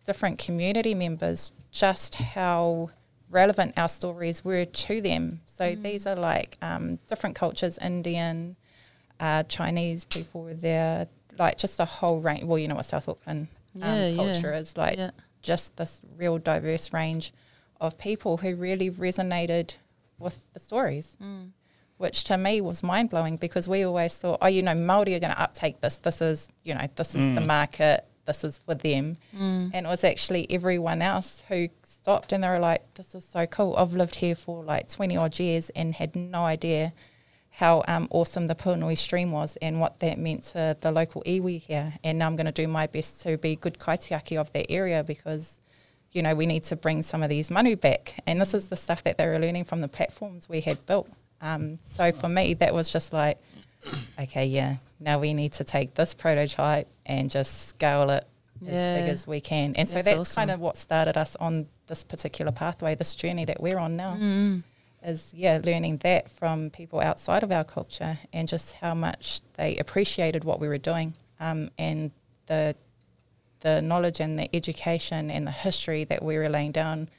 different community members just how relevant our stories were to them. So mm. these are like um, different cultures, Indian, uh, Chinese people were there, like just a whole range. Well, you know what South Auckland um, yeah, culture yeah. is like, yeah. just this real diverse range of people who really resonated with the stories. Mm. Which to me was mind blowing because we always thought, oh, you know, Maori are going to uptake this. This is, you know, this is mm. the market. This is for them. Mm. And it was actually everyone else who stopped and they were like, this is so cool. I've lived here for like 20 odd years and had no idea how um, awesome the Puhinui stream was and what that meant to the local iwi here. And now I'm going to do my best to be good kaitiaki of that area because, you know, we need to bring some of these money back. And this is the stuff that they were learning from the platforms we had built. Um, so for me, that was just like, okay, yeah, now we need to take this prototype and just scale it yeah. as big as we can. And so that's, that's awesome. kind of what started us on this particular pathway, this journey that we're on now. Mm is yeah learning that from people outside of our culture and just how much they appreciated what we were doing um, and the the knowledge and the education and the history that we were laying down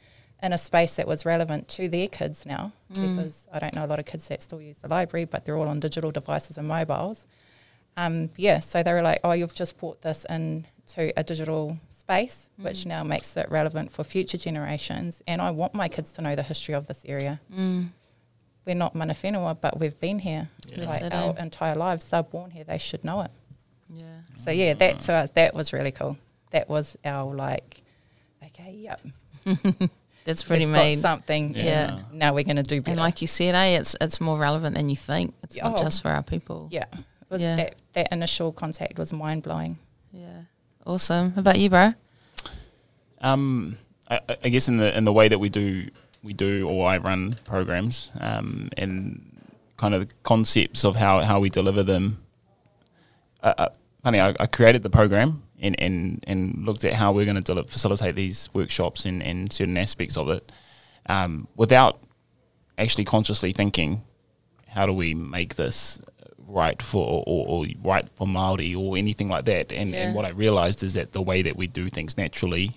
in a space that was relevant to their kids now mm. because I don't know a lot of kids that still use the library but they're all on digital devices and mobiles um, yeah so they were like oh you've just brought this into a digital space, mm. which now makes it relevant for future generations. And I want my kids to know the history of this area. Mm. We're not mana whenua, but we've been here yeah. like our entire lives. They're born here; they should know it. Yeah. So yeah, that to us, that was really cool. That was our like, okay, yep. That's pretty mean. Something. Yeah. yeah. Now we're going to do better. And like you said, eh, it's it's more relevant than you think. It's oh, not just for our people. Yeah. It was yeah. That, that initial contact was mind blowing. Yeah. Awesome. How about you, bro? Um, I, I, guess in the in the way that we do we do or I run programs um, and kind of the concepts of how, how we deliver them. Uh, uh, funny, I, I, created the program and, and, and looked at how we're going to facilitate these workshops and, and certain aspects of it um, without actually consciously thinking, how do we make this right for or, or right for Maori or anything like that? And, Yeah. and what I realized is that the way that we do things naturally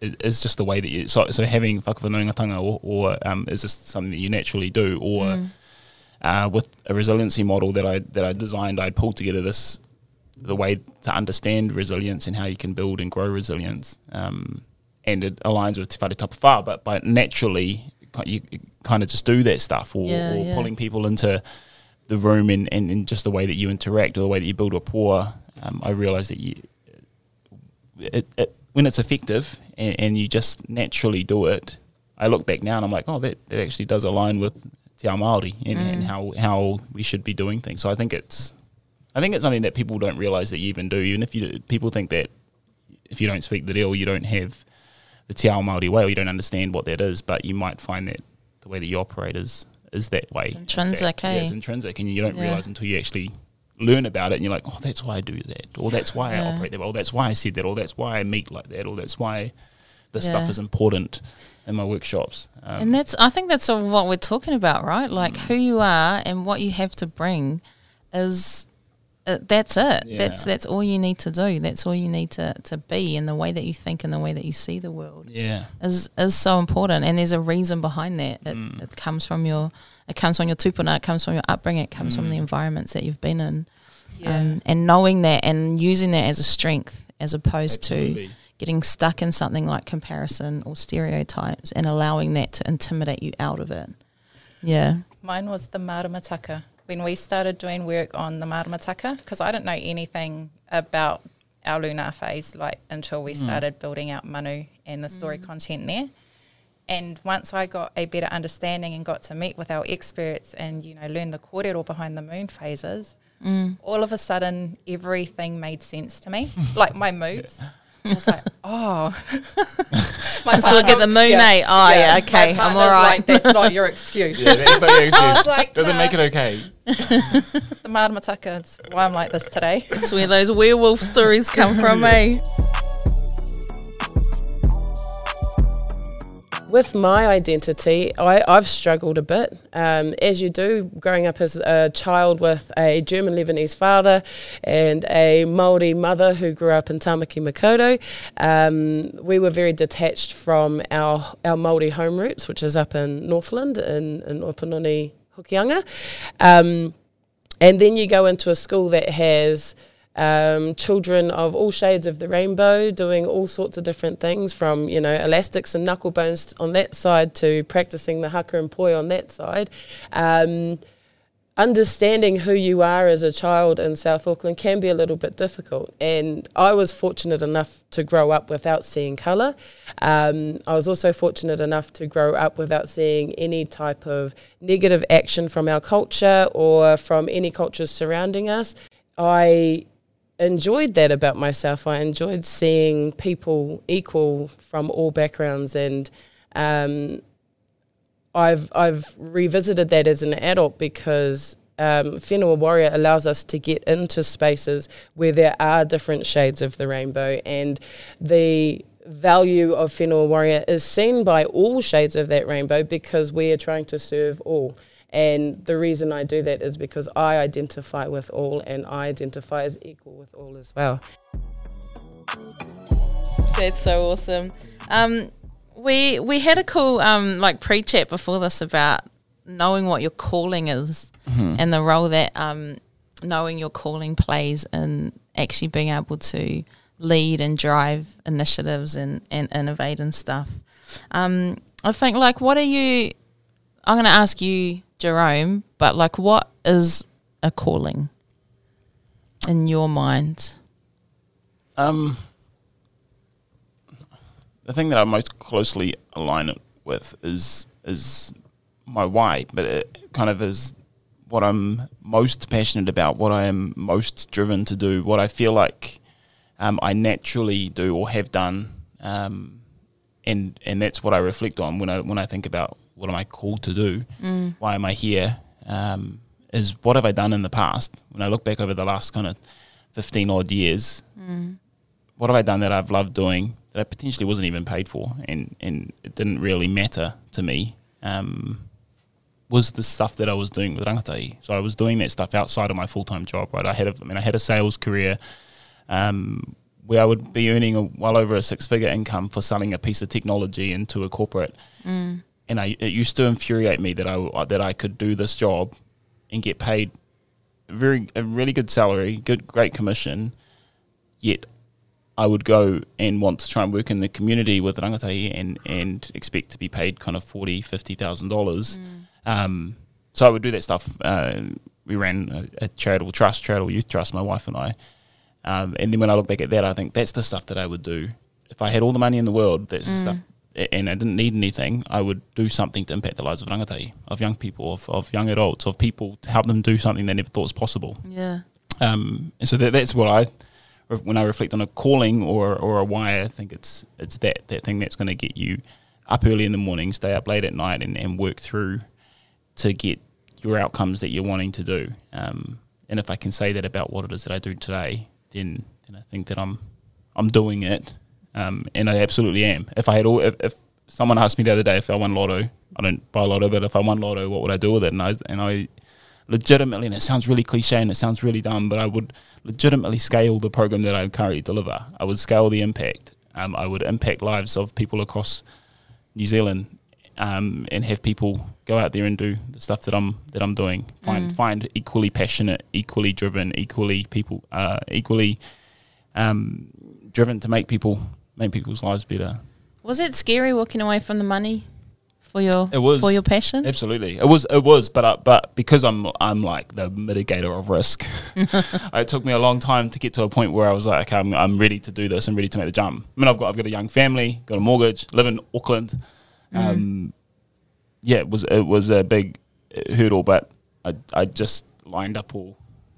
is just the way that you so, so having whakawhanaungatanga or, or um, is just something that you naturally do or uh, with a resiliency model that I that I designed I pulled together this the way to understand resilience and how you can build and grow resilience um, and it aligns with Te Whare Tapawha but by naturally you kind of just do that stuff or, Yeah, or yeah. pulling people into the room and, and, and just the way that you interact or the way that you build rapport um, I realize that you it, it, when it's effective and, and you just naturally do it, I look back now and I'm like, oh, that, that actually does align with Te Ao Māori and, and how, how we should be doing things. So I think it's I think it's something that people don't realize that you even do. Even if you people think that if you don't speak the deal, you don't have the Te Ao Māori way or you don't understand what that is, but you might find that the way that you operate is is that way. It's intrinsic, Yeah, eh? it's intrinsic, and you don't Yeah. realize until you actually learn about it, and you're like, oh, that's why I do that, or that's why I operate that way, or that's why I said that, or that's why I meet like that, or that's why this stuff is important in my workshops. Um, And that's I think that's what we're talking about, right? Like who you are and what you have to bring is uh, that's it. Yeah. That's that's all you need to do. That's all you need to, to be and the way that you think and the way that you see the world yeah, is is so important and there's a reason behind that. It, Mm. it comes from your it comes from your tupuna, it comes from your upbringing, it comes from the Mm. environments that you've been in. Yeah. Um, and knowing that and using that as a strength as opposed to getting stuck in something like comparison or stereotypes and allowing that to intimidate you out of it. Yeah. Mine was the Maramataka. When we started doing work on the Maramataka, because I didn't know anything about our lunar phase like until we mm. started building out Manu and the story mm. content there. And once I got a better understanding and got to meet with our experts and you know learn the kōrero behind the moon phases, mm. all of a sudden everything made sense to me. like my moves. I was like, oh. my So look at the moon, eh? Oh, yeah, okay, My I'm all right. Like, That's not your excuse. Yeah, that's not your I was excuse. like, Doesn't nah. make it okay. The Maramataka, it's why I'm like this today. It's where those werewolf stories come from, eh? With my identity, I, I've struggled a bit, um, as you do, growing up as a child with a German Lebanese father and a Maori mother who grew up in Tamaki Makaurau. Um, we were very detached from our, our Maori home roots, which is up in Northland in, in Opononi, Hokianga. Um, and then you go into a school that has um, children of all shades of the rainbow doing all sorts of different things from, you know, elastics and knuckle bones on that side to practicing the haka and poi on that side. Um, understanding who you are as a child in South Auckland can be a little bit difficult. And I was fortunate enough to grow up without seeing colour. Um, I was also fortunate enough to grow up without seeing any type of negative action from our culture or from any cultures surrounding us. I enjoyed that about myself. I enjoyed seeing people equal from all backgrounds and um, I've I've revisited that as an adult because um, Whenua Warrior allows us to get into spaces where there are different shades of the rainbow, and the value of Whenua Warrior is seen by all shades of that rainbow because we are trying to serve all. And the reason I do that is because I identify with all and I identify as equal with all as well. That's so awesome. Um, we we had a cool um, like pre chat before this about knowing what your calling is and the role that um, knowing your calling plays in actually being able to lead and drive initiatives and, and innovate and stuff. Um, I think like what are you? I'm going to ask you, Jerome, but like what is a calling in your mind? Um, the thing that I most closely align it with is is my why, but it kind of is what I'm most passionate about, what I am most driven to do, what I feel like um, I naturally do or have done, um, and and that's what I reflect on when I when I think about what am I called to do, why am I here, um, is what have I done in the past. When I look back over the last kind of fifteen odd years, Mm. what have I done that I've loved doing that I potentially wasn't even paid for, and and it didn't really matter to me. Um, was the stuff that I was doing with rangatahi. So I was doing that stuff outside of my full time job. Right, I had a, I mean I had a sales career. Um, where I would be earning a, well over a six figure income for selling a piece of technology into a corporate, Mm. And I, it used to infuriate me that I that I could do this job and get paid a very a really good salary, good great commission, yet I would go and want to try and work in the community with rangatahi and and expect to be paid kind of forty fifty thousand dollars. Um, so I would do that stuff. Uh, we ran a, a charitable trust, charitable youth trust, my wife and I. Um, and then when I look back at that, I think that's the stuff that I would do if I had all the money in the world. That's the stuff, and I didn't need anything. I would do something to impact the lives of of young people, of, of young adults, of people to help them do something they never thought was possible. Yeah. Um, and so that, that's what I, when I reflect on a calling or, or a why, I think it's it's that that thing that's going to get you up early in the morning, stay up late at night, and, and work through to get your outcomes that you're wanting to do. Um, and if I can say that about what it is that I do today, then then I think that I'm I'm doing it, um, and I absolutely am. If I had all, if, if someone asked me the other day if I won lotto, I don't buy lotto, but if I won lotto, what would I do with it? And I and I legitimately, and it sounds really cliche and it sounds really dumb, but I would legitimately scale the program that I currently deliver. I would scale the impact. Um, I would impact lives of people across New Zealand, um, and have people go out there and do the stuff that I'm that I'm doing. Find find equally passionate, equally driven, equally people, uh, equally um, driven to make people make people's lives better. Was it scary walking away from the money for your It was. for your passion? Absolutely, it was. It was, but uh, but because I'm I'm like the mitigator of risk, it took me a long time to get to a point where I was like, okay, I'm, I'm ready to do this. I'm ready to make the jump. I mean, I've got I've got a young family, got a mortgage, live in Auckland. Um, yeah, it was it was a big hurdle, but I I just lined up all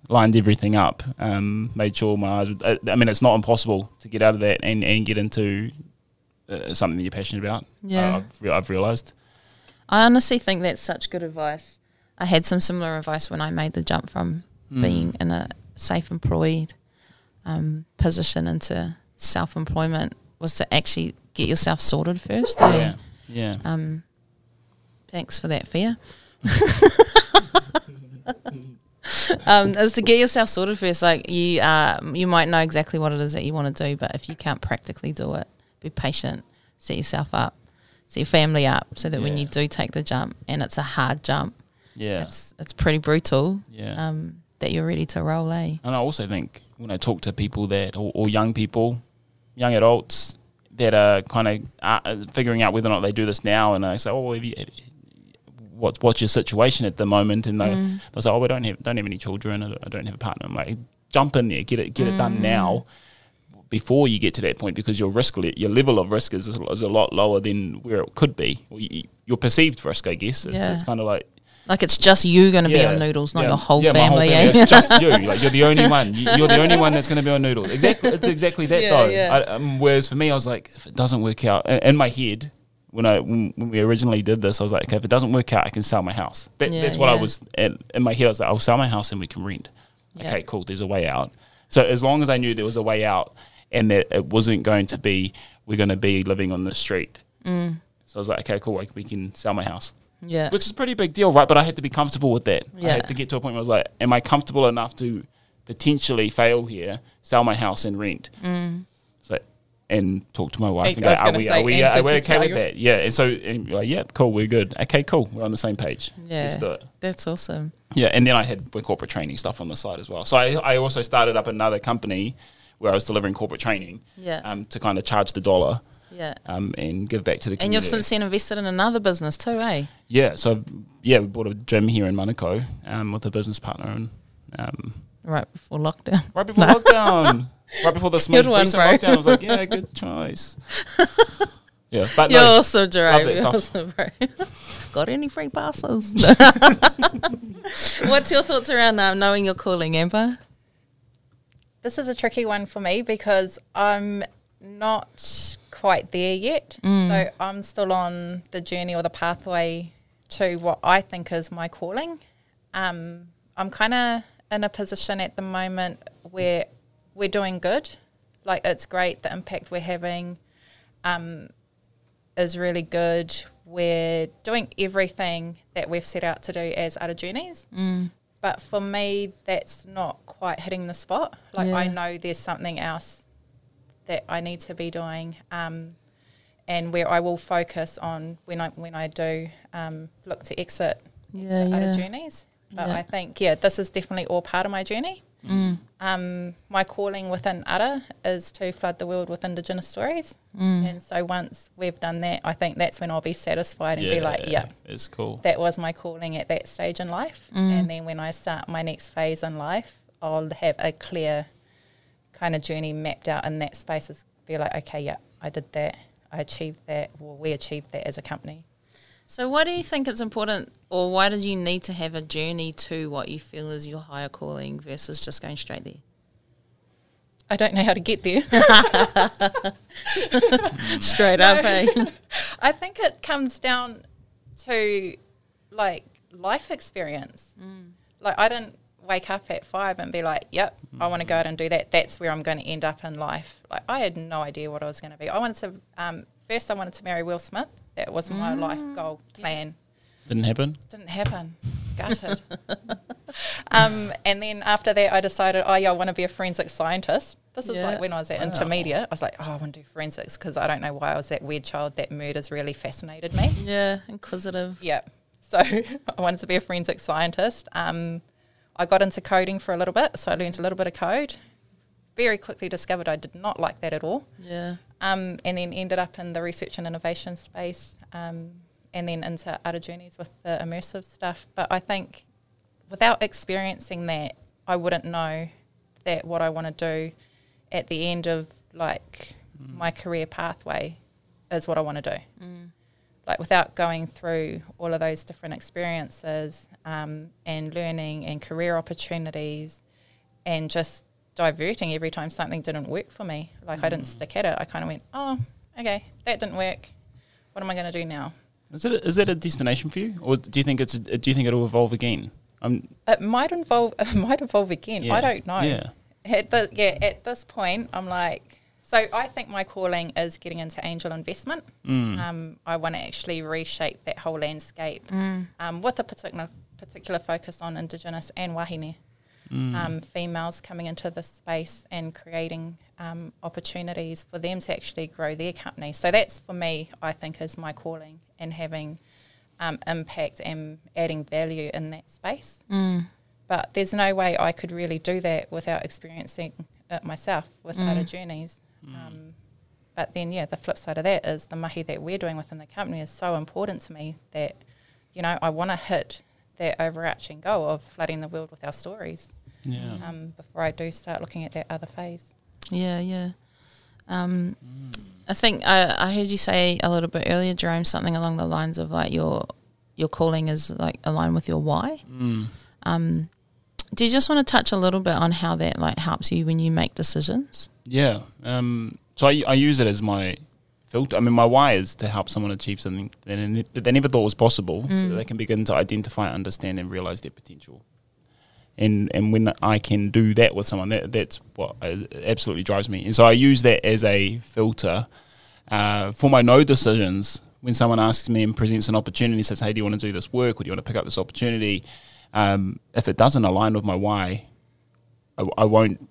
lined everything up. Um, made sure my eyes. I, I mean, it's not impossible to get out of that and and get into uh, something that you're passionate about. Yeah. Uh, I've, re- I've realized. I honestly think that's such good advice. I had some similar advice when I made the jump from Hmm. being in a safe employed um, position into self employment was to actually get yourself sorted first. Yeah, yeah. Um, thanks for that, Fear. um, is to get yourself sorted first. Like you, uh, you might know exactly what it is that you want to do, but if you can't practically do it, be patient. Set yourself up, set your family up, so that when you do take the jump, and it's a hard jump, Yeah. it's it's pretty brutal. Yeah. Um, that you're ready to roll, eh? and I also think when I talk to people that, or, or young people, young adults that are kind of uh, figuring out whether or not they do this now, and I say, oh, well, have you, what's what's your situation at the moment? And they Mm. they say, oh, we don't have don't have any children, I don't- have a partner. I'm like, jump in there, get it get it done now. Before you get to that point, because your risk, your level of risk is, is a lot lower than where it could be. You, your perceived risk, I guess. It's, Yeah. it's kind of like Like it's just you going to be Yeah, on noodles, not yeah, your whole yeah, my family. eh? It's just you. Like you're the only one. You- You're the only one that's going to be on noodles. Exactly. It's exactly that though. I, um, whereas for me, I was like, if it doesn't work out, in, in my head, when I when, we originally did this, I was like, okay, if it doesn't work out, I can sell my house. That, Yeah, that's what I was at, in my head. I was like, I'll sell my house and we can rent. Yeah. Okay, cool. There's a way out. So as long as I knew there was a way out and that it wasn't going to be we're going to be living on the street. Mm. So I was like, okay, cool. I- We can sell my house yeah. which is a pretty big deal, right? But I had to be comfortable with that. Yeah. I Yeah. had to get to a point where I was like, am I comfortable enough to potentially fail here, sell my house and rent? Mm. And talk to my wife and go, are we, say, are we, are we okay with that? Yeah. And so, and like, yeah, cool, we're good. Okay, cool, we're on the same page. Let's Yeah. do it. That's awesome. Yeah, and then I had corporate training stuff on the side as well. So I, I also started up another company where I was delivering corporate training Yeah. um, to kind of charge the dollar Yeah. um, and give back to the And you've since then invested in another business too, eh? Yeah, so yeah, we bought a gym here in Manukau um, with a business partner, and um, Right before lockdown. right before lockdown, right before the most Good one, recent bro. lockdown, I was like, yeah, good choice. yeah, but You're no, awesome, Jerome. love that You're stuff. awesome, bro. Got any free passes? What's your thoughts around um, knowing your calling, Amber? This is a tricky one for me because I'm not quite there yet. Mm. So I'm still on the journey or the pathway to what I think is my calling. Um, I'm kind of in a position at the moment where we're doing good. Like it's great. The impact we're having um, is really good. We're doing everything that we've set out to do as Ara Journeys. Mm. But for me, that's not quite hitting the spot. Like I know there's something else that I need to be doing, um, and where I will focus on when I when I do um, look to exit, Yeah, exit yeah. Ara Journeys. But Yeah. I think yeah, this is definitely all part of my journey. Mm. Um, my calling within Ara is to flood the world with Indigenous stories, Mm. and so once we've done that, I think that's when I'll be satisfied and be like, yeah, it's cool. that was my calling at that stage in life. Mm. And then when I start my next phase in life, I'll have a clear kind of journey mapped out in that space. Is be like, okay, yeah, I did that, I achieved that, well, we achieved that as a company. So, why do you think it's important, or why did you need to have a journey to what you feel is your higher calling versus just going straight there? I don't know how to get there. Straight up, eh? I think it comes down to like life experience. Like I didn't wake up at five and be like, "Yep, I want to go out and do that." That's where I'm going to end up in life. Like I had no idea what I was going to be. I wanted to um, first. I wanted to marry Will Smith. That was my life goal plan. Didn't happen. Didn't happen. Gutted. um, and then after that, I decided, oh yeah, I want to be a forensic scientist. This is like when I was at intermediate. I was like, oh, I want to do forensics because I don't know why I was that weird child that murders really fascinated me. yeah, inquisitive. Yeah. So I wanted to be a forensic scientist. Um, I got into coding for a little bit, so I learned a little bit of code. Very quickly discovered I did not like that at all. Yeah. Um, and then ended up in the research and innovation space, um, and then into Ara Journeys with the immersive stuff. But I think without experiencing that, I wouldn't know that what I want to do at the end of like my career pathway is what I want to do. Like without going through all of those different experiences um, and learning and career opportunities and just diverting every time something didn't work for me. Like I didn't stick at it. I kind of went, oh, okay, that didn't work. What am I going to do now? Is it a, is that a destination for you, or do you think it's a, do you think it'll evolve again? I'm It might involve. It might evolve again. Yeah. I don't know. Yeah. At the, yeah. At this point, I'm like. So I think my calling is getting into angel investment. Mm. Um, I want to actually reshape that whole landscape um, with a particular particular focus on Indigenous and wahine. Mm. Um, females coming into this space and creating um, opportunities for them to actually grow their company. So that's for me, I think, is my calling and having um, impact and adding value in that space. Mm. But there's no way I could really do that without experiencing it myself with Ara Journeys. Um, but then, yeah, the flip side of that is the mahi that we're doing within the company is so important to me that, you know, I want to hit that overarching goal of flooding the world with our stories yeah. um, before I do start looking at that other phase. Yeah, yeah. Um, I think I, I heard you say a little bit earlier, Jerome, something along the lines of like your your calling is like aligned with your why. Mm. Um, do you just want to touch a little bit on how that like helps you when you make decisions? Yeah. Um, so I, I use it as my filter. I mean, my why is to help someone achieve something that they ne- that they never thought was possible, so that they can begin to identify, understand, and realize their potential. And and when I can do that with someone, that that's what absolutely drives me. And so I use that as a filter uh, for my no decisions. When someone asks me and presents an opportunity, says, "Hey, do you want to do this work, or do you want to pick up this opportunity?" Um, if it doesn't align with my why, I, I won't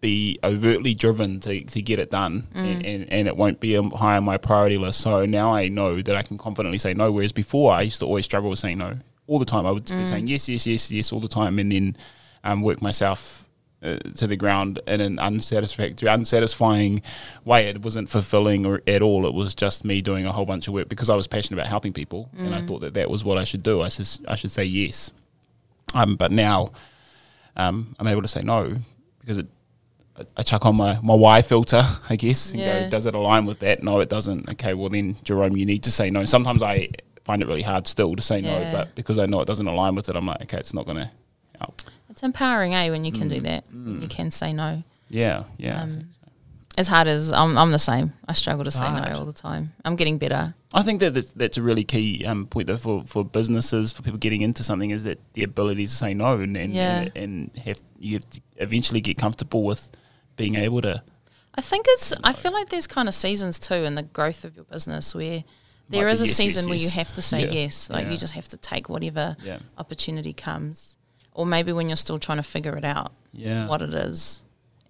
be overtly driven to, to get it done and, and, and it won't be high on my priority list. So now I know that I can confidently say no. Whereas before I used to always struggle with saying no all the time. I would be saying yes, yes, yes, yes all the time and then um, work myself uh, to the ground in an unsatisfactory, unsatisfying way. It wasn't fulfilling or, at all. It was just me doing a whole bunch of work because I was passionate about helping people and I thought that that was what I should do. I, should I should say yes. Um, but now um, I'm able to say no because it, I- chuck on my, my why filter, I guess, and Yeah. go, does it align with that? No, it doesn't. Okay, well then, Jerome, you need to say no. Sometimes I find it really hard still to say Yeah. no, but because I know it doesn't align with it, I'm like, okay, it's not going to help. It's empowering, eh, when you can Mm. do that. When you can say no. Yeah, yeah. Um, so. As hard as I'm, I'm the same. I struggle to say hard. no all the time. I'm getting better. I think that that's, that's a really key um, point though for, for businesses, for people getting into something, is that the ability to say no and and, Yeah. and, and have you have to eventually get comfortable with being able to. I think it's. I feel like there's kind of seasons too in the growth of your business where there Might is a yes, season yes, where you have to say Yeah. yes. Like Yeah. you just have to take whatever Yeah. opportunity comes, or maybe when you're still trying to figure it out Yeah. what it is,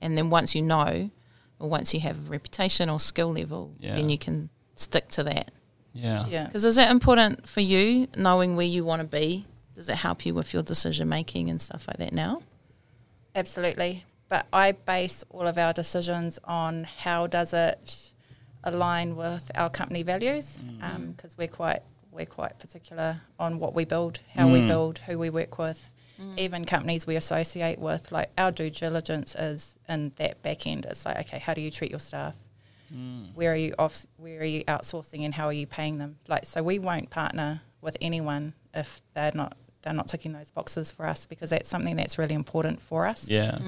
and then once you know, or once you have a reputation or skill level, Yeah. then you can stick to that. Yeah. Yeah. Because is that important for you, knowing where you want to be? Does it help you with your decision making and stuff like that now? Absolutely. But I base all of our decisions on how does it align with our company values mm. um, because we're quite we're quite particular on what we build, how we Mm. build, who we work with, mm. even companies we associate with. Like our due diligence is in that back end. It's like okay, how do you treat your staff? Mm. Where are you off? Where are you outsourcing, and how are you paying them? Like so, we won't partner with anyone if they're not they're not ticking those boxes for us because that's something that's really important for us Yeah.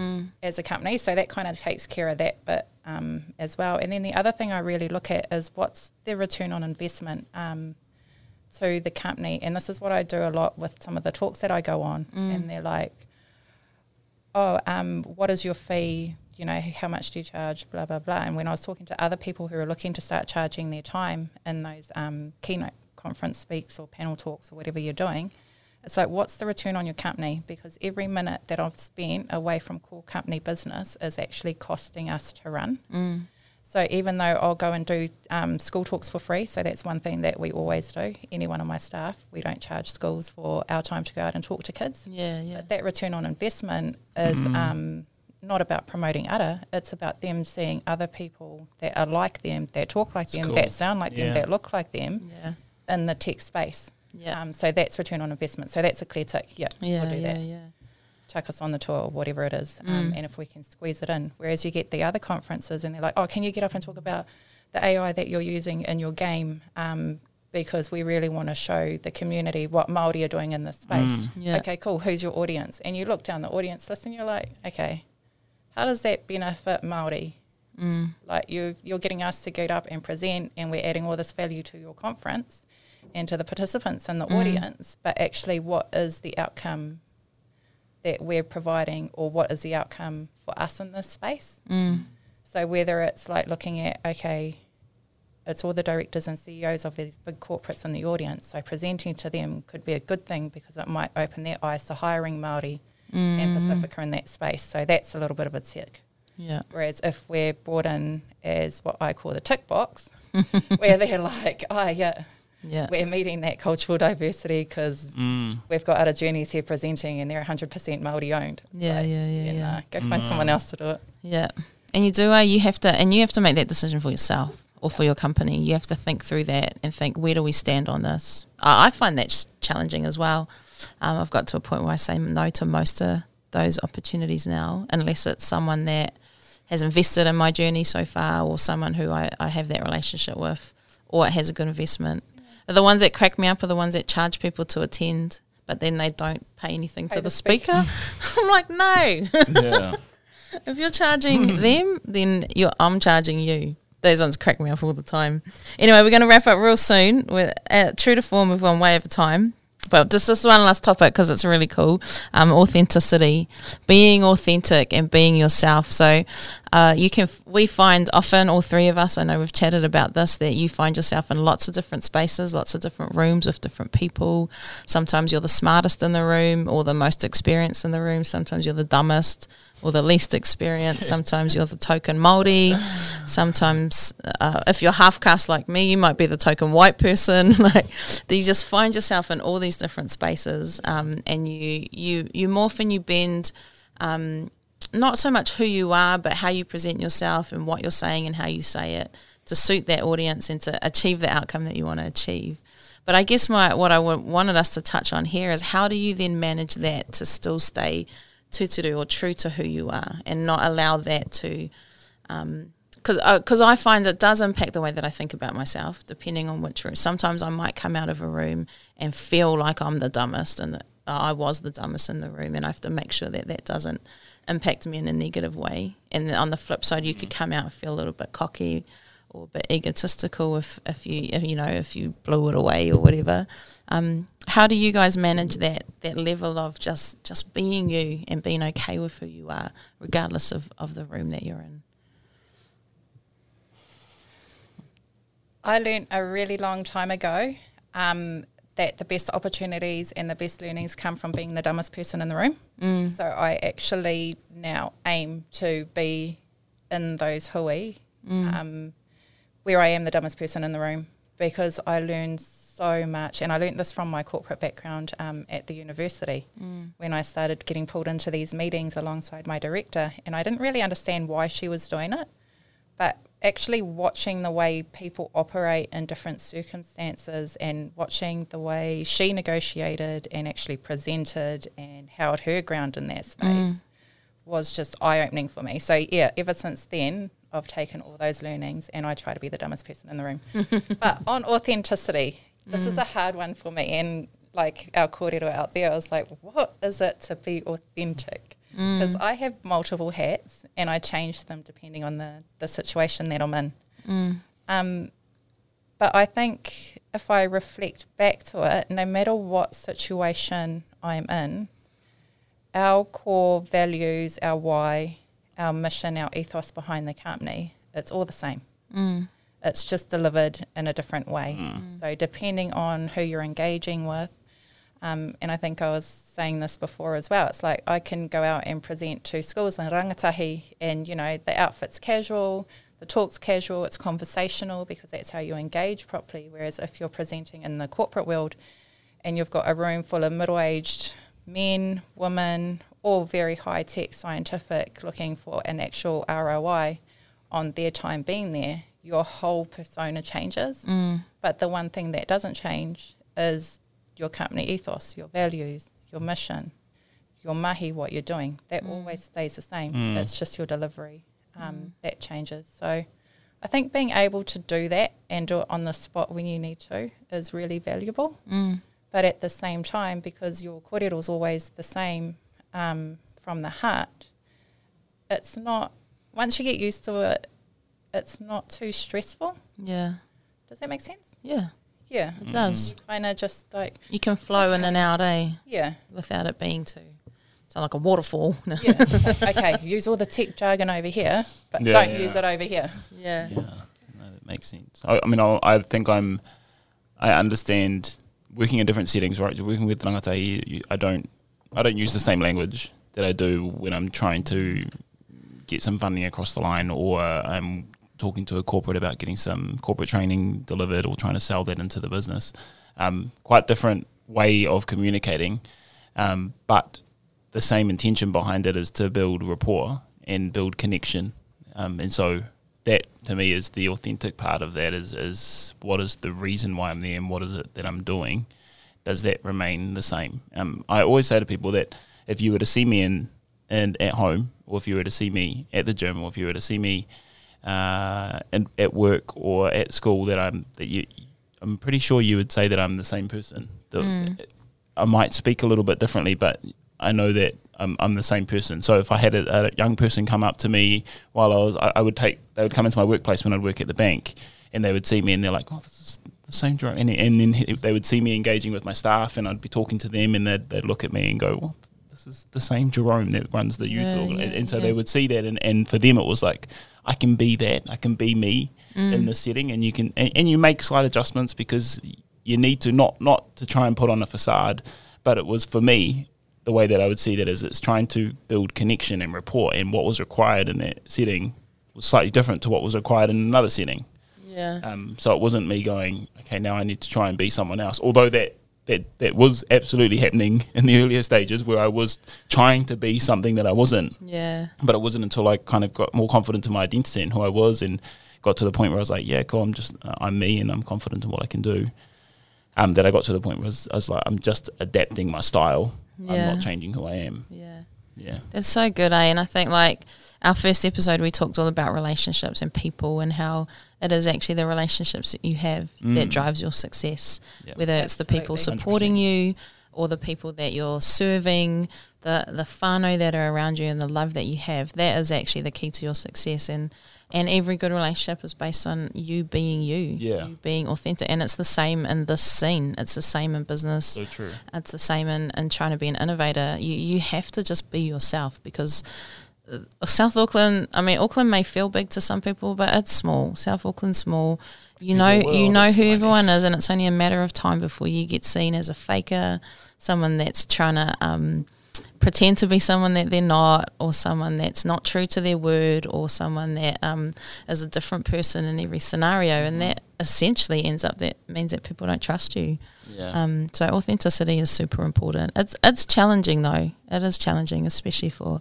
as a company. So that kind of takes care of that bit um, as well. And then the other thing I really look at is what's the return on investment um, to the company. And this is what I do a lot with some of the talks that I go on. And they're like, oh, um, what is your fee? You know, how much do you charge? Blah, blah, blah. And when I was talking to other people who are looking to start charging their time in those um, keynote conference speaks or panel talks or whatever you're doing, it's like, what's the return on your company? Because every minute that I've spent away from core company business is actually costing us to run. So even though I'll go and do um, school talks for free, so that's one thing that we always do. Anyone on my staff, we don't charge schools for our time to go out and talk to kids. Yeah, yeah. But that return on investment is um, not about promoting other. It's about them seeing other people that are like them, that talk like them, cool. that sound like Yeah. them, that look like them Yeah. in the tech space. Yeah. Um, so that's return on investment. So that's a clear tick. Yeah, yeah, we'll do yeah, that. yeah. Chuck us on the tour, whatever it is, um, and if we can squeeze it in. Whereas you get the other conferences, and they're like, "Oh, can you get up and talk about the AI that you're using in your game?" Um, because we really want to show the community what Maori are doing in this space. Yeah. Okay, cool. Who's your audience? And you look down the audience list, and you're like, "Okay, how does that benefit Maori?" Like you, you're getting us to get up and present, and we're adding all this value to your conference and to the participants and the mm. audience. But actually, what is the outcome that we're providing, or what is the outcome for us in this space? Mm. So whether it's like looking at okay, it's all the directors and CEOs of these big corporates in the audience. So presenting to them could be a good thing because it might open their eyes to hiring Maori and mm. Pacifica in that space. So that's a little bit of a tick. Yeah. Whereas if we're brought in as what I call the tick box, where they're like, oh yeah, Yeah. we're meeting that cultural diversity because Mm. we've got Ara Journeys here presenting and they're 100% Māori owned. It's Yeah, yeah, yeah, yeah. nah, go find someone else to do it. Yeah. And you do, uh, you have to, and you have to make that decision for yourself or for your company. You have to think through that and think, where do we stand on this? I I find that challenging as well. Um, I've got to a point where I say no to most of those opportunities now, unless it's someone that has invested in my journey so far or someone who I, I have that relationship with or it has a good investment. The ones that crack me up are the ones that charge people to attend, but then they don't pay anything Pay to the the speaker. speaker. I'm like, no. Yeah. If you're charging them, then you're, I'm charging you. Those ones crack me up all the time. Anyway, we're going to wrap up real soon. We're uh, true to form. We've gone way over time. But just this one last topic because it's really cool. Um, authenticity, being authentic and being yourself. So uh, you can. We find often all three of us. I know we've chatted about this that you find yourself in lots of different spaces, lots of different rooms with different people. Sometimes you're the smartest in the room or the most experienced in the room. Sometimes you're the dumbest or the least experienced. Sometimes you're the token Māori. Sometimes, uh, if you're half caste like me, you might be the token white person. like, you just find yourself in all these different spaces, um, and you you you morph and you bend. Um, not so much who you are, but how you present yourself and what you're saying and how you say it to suit that audience and to achieve the outcome that you want to achieve. But I guess my what I w- wanted us to touch on here is how do you then manage that to still stay tuturu or true to who you are and not allow that to um, because because uh, I find it does impact the way that I think about myself, depending on which room. Sometimes I might come out of a room and feel like I'm the dumbest, and that uh, I was the dumbest in the room, and I have to make sure that that doesn't impact me in a negative way. And then on the flip side, you could mm. come out and feel a little bit cocky, or a bit egotistical if, if you if, you know if you blew it away or whatever. Um, how do you guys manage that that level of just just being you and being okay with who you are, regardless of, of the room that you're in? I learned a really long time ago um, that the best opportunities and the best learnings come from being the dumbest person in the room. Mm. So I actually now aim to be in those hui mm. um, where I am the dumbest person in the room because I learned so much. And I learned this from my corporate background um, at the university mm. when I started getting pulled into these meetings alongside my director. And I didn't really understand why she was doing it. But actually watching the way people operate in different circumstances and watching the way she negotiated and actually presented and held her ground in that space mm. was just eye opening for me. So, yeah, ever since then, I've taken all those learnings and I try to be the dumbest person in the room. but on authenticity, this mm. is a hard one for me. And like our kōrero out there, I was like, what is it to be authentic? because mm. I have multiple hats and I change them depending on the, the situation that I'm in. Mm. Um, but I think if I reflect back to it, no matter what situation I'm in, our core values, our why, our mission, our ethos behind the company, it's all the same. Mm. It's just delivered in a different way. Mm. So, depending on who you're engaging with, um, and I think I was saying this before as well. It's like I can go out and present to schools in rangatahi, and you know the outfit's casual, the talk's casual, it's conversational because that's how you engage properly. Whereas if you're presenting in the corporate world, and you've got a room full of middle-aged men, women, all very high-tech, scientific, looking for an actual ROI on their time being there, your whole persona changes. Mm. But the one thing that doesn't change is your company ethos, your values, your mission, your mahi, what you're doing. That mm. always stays the same. Mm. It's just your delivery um, mm. that changes. So I think being able to do that and do it on the spot when you need to is really valuable. Mm. But at the same time, because your kōrero is always the same um, from the heart, it's not, once you get used to it, it's not too stressful. Yeah. Does that make sense? Yeah. Yeah, it does. Kind of just like you can flow okay. in and out, eh? Yeah, without it being too sound like a waterfall. yeah. okay, use all the tech jargon over here, but yeah, don't yeah. use it over here. Yeah. Yeah, no, that makes sense. I, I mean, I'll, i think I'm. I understand working in different settings, right? You're working with rangatahi, I don't. I don't use the same language that I do when I'm trying to get some funding across the line, or I'm talking to a corporate about getting some corporate training delivered or trying to sell that into the business. Um, quite different way of communicating, um, but the same intention behind it is to build rapport and build connection. Um, and so that to me is the authentic part of that is, is what is the reason why I'm there and what is it that I'm doing? Does that remain the same? Um, I always say to people that if you were to see me in and at home, or if you were to see me at the gym, or if you were to see me uh, in, at work or at school that I'm that you I'm pretty sure you would say that I'm the same person. Mm. I might speak a little bit differently, but I know that I'm, I'm the same person. So if I had a, a, young person come up to me while I was, I, I, would take, they would come into my workplace when I'd work at the bank, and they would see me and they're like, oh, this is the same Jerome. And, and then they would see me engaging with my staff, and I'd be talking to them, and they'd, they'd look at me and go, well, this is the same Jerome that runs the youth, yeah, yeah, and so yeah. they would see that, and, and for them it was like, I can be that. I can be me mm. in the setting, and you can and, and, you make slight adjustments because you need to not not to try and put on a facade, but it was for me the way that I would see that is it's trying to build connection and rapport, and what was required in that setting was slightly different to what was required in another setting. Yeah. Um, so it wasn't me going, okay, now I need to try and be someone else. Although that that that was absolutely happening in the earlier stages where I was trying to be something that I wasn't. Yeah. But it wasn't until I kind of got more confident in my identity and who I was and got to the point where I was like, yeah, cool, I'm just uh, I'm me and I'm confident in what I can do. Um, that I got to the point where I was, I was like, I'm just adapting my style. Yeah. I'm not changing who I am. Yeah. Yeah. That's so good, eh? And I think like our first episode we talked all about relationships and people and how it is actually the relationships that you have mm. that drives your success. Yep. Whether it's the people supporting 100%. you, or the people that you're serving, the the whānau that are around you and the love that you have, that is actually the key to your success and and every good relationship is based on you being you, Yeah. you being authentic. And it's the same in this scene. It's the same in business. So true. It's the same in, in trying to be an innovator. You you have to just be yourself because South Auckland. I mean, Auckland may feel big to some people, but it's small. South Auckland's small. You know, you know who everyone is, and it's only a matter of time before you get seen as a faker, someone that's trying to um, pretend to be someone that they're not, or someone that's not true to their word, or someone that um, is a different person in every scenario, and that essentially ends up that means that people don't trust you. Yeah. Um, so authenticity is super important. It's it's challenging though. It is challenging, especially for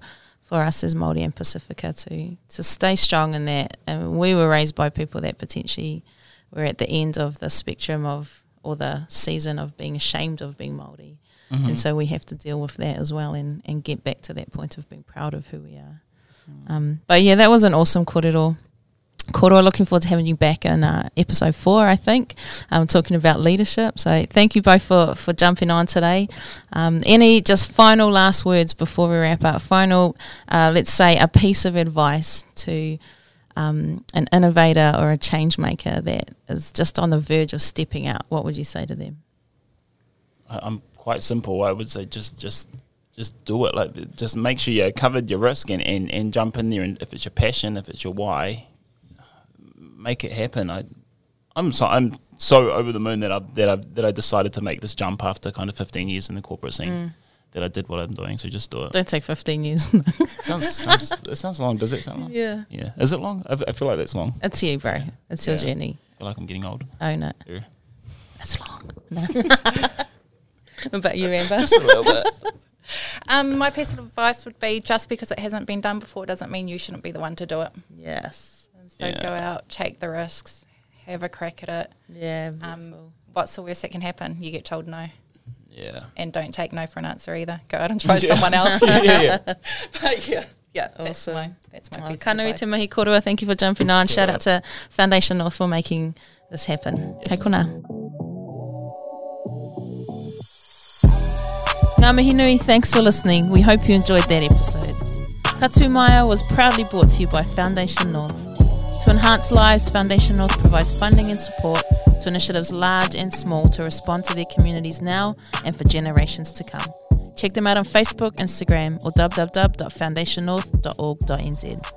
for us as Māori and Pacifica to to stay strong in that. And we were raised by people that potentially were at the end of the spectrum of or the season of being ashamed of being Māori. Mhm. And so we have to deal with that as well and, and get back to that point of being proud of who we are. Um, but yeah, that was an awesome kōrero. Kōrero, looking forward to having you back in uh, episode four, I think, um, talking about leadership. So thank you both for, for jumping on today. Um, any just final last words before we wrap up? Final, uh, let's say, a piece of advice to um, an innovator or a change maker that is just on the verge of stepping out. What would you say to them? I'm quite simple. I would say just just just do it. Like just make sure you covered your risk and, and, and jump in there. And if it's your passion, if it's your why, make it happen. I I'm so I'm so over the moon that I that I that I decided to make this jump after kind of 15 years in the corporate scene. That I did what I'm doing. So just do it. Don't take 15 years. sounds, sounds it sounds long. Does it sound long? yeah. Yeah. Is it long? I feel like that's long. It's you, bro. It's your Yeah. journey. I feel like I'm getting old. Oh no. Yeah. It's long. No. but you remember? Just a little bit. Um, my piece of advice would be just because it hasn't been done before doesn't mean you shouldn't be the one to do it. yes. So Yeah. go out, take the risks, have a crack at it. Yeah. Um, what's the worst that can happen? You get told no. Yeah. And don't take no for an answer either. Go out and try Yeah. someone else. yeah, yeah. but yeah, yeah, that's my that's my Oh, of Kanui advice. te mahi korua, thank you for jumping on. Shout out to Foundation North for making this happen. Hei kona. Ngā mihi nui, thanks for listening. We hope you enjoyed that episode. Katu Maya was proudly brought to you by Foundation North. To enhance lives, Foundation North provides funding and support to initiatives large and small to respond to their communities now and for generations to come. Check them out on Facebook, Instagram, or www.foundationnorth.org.nz.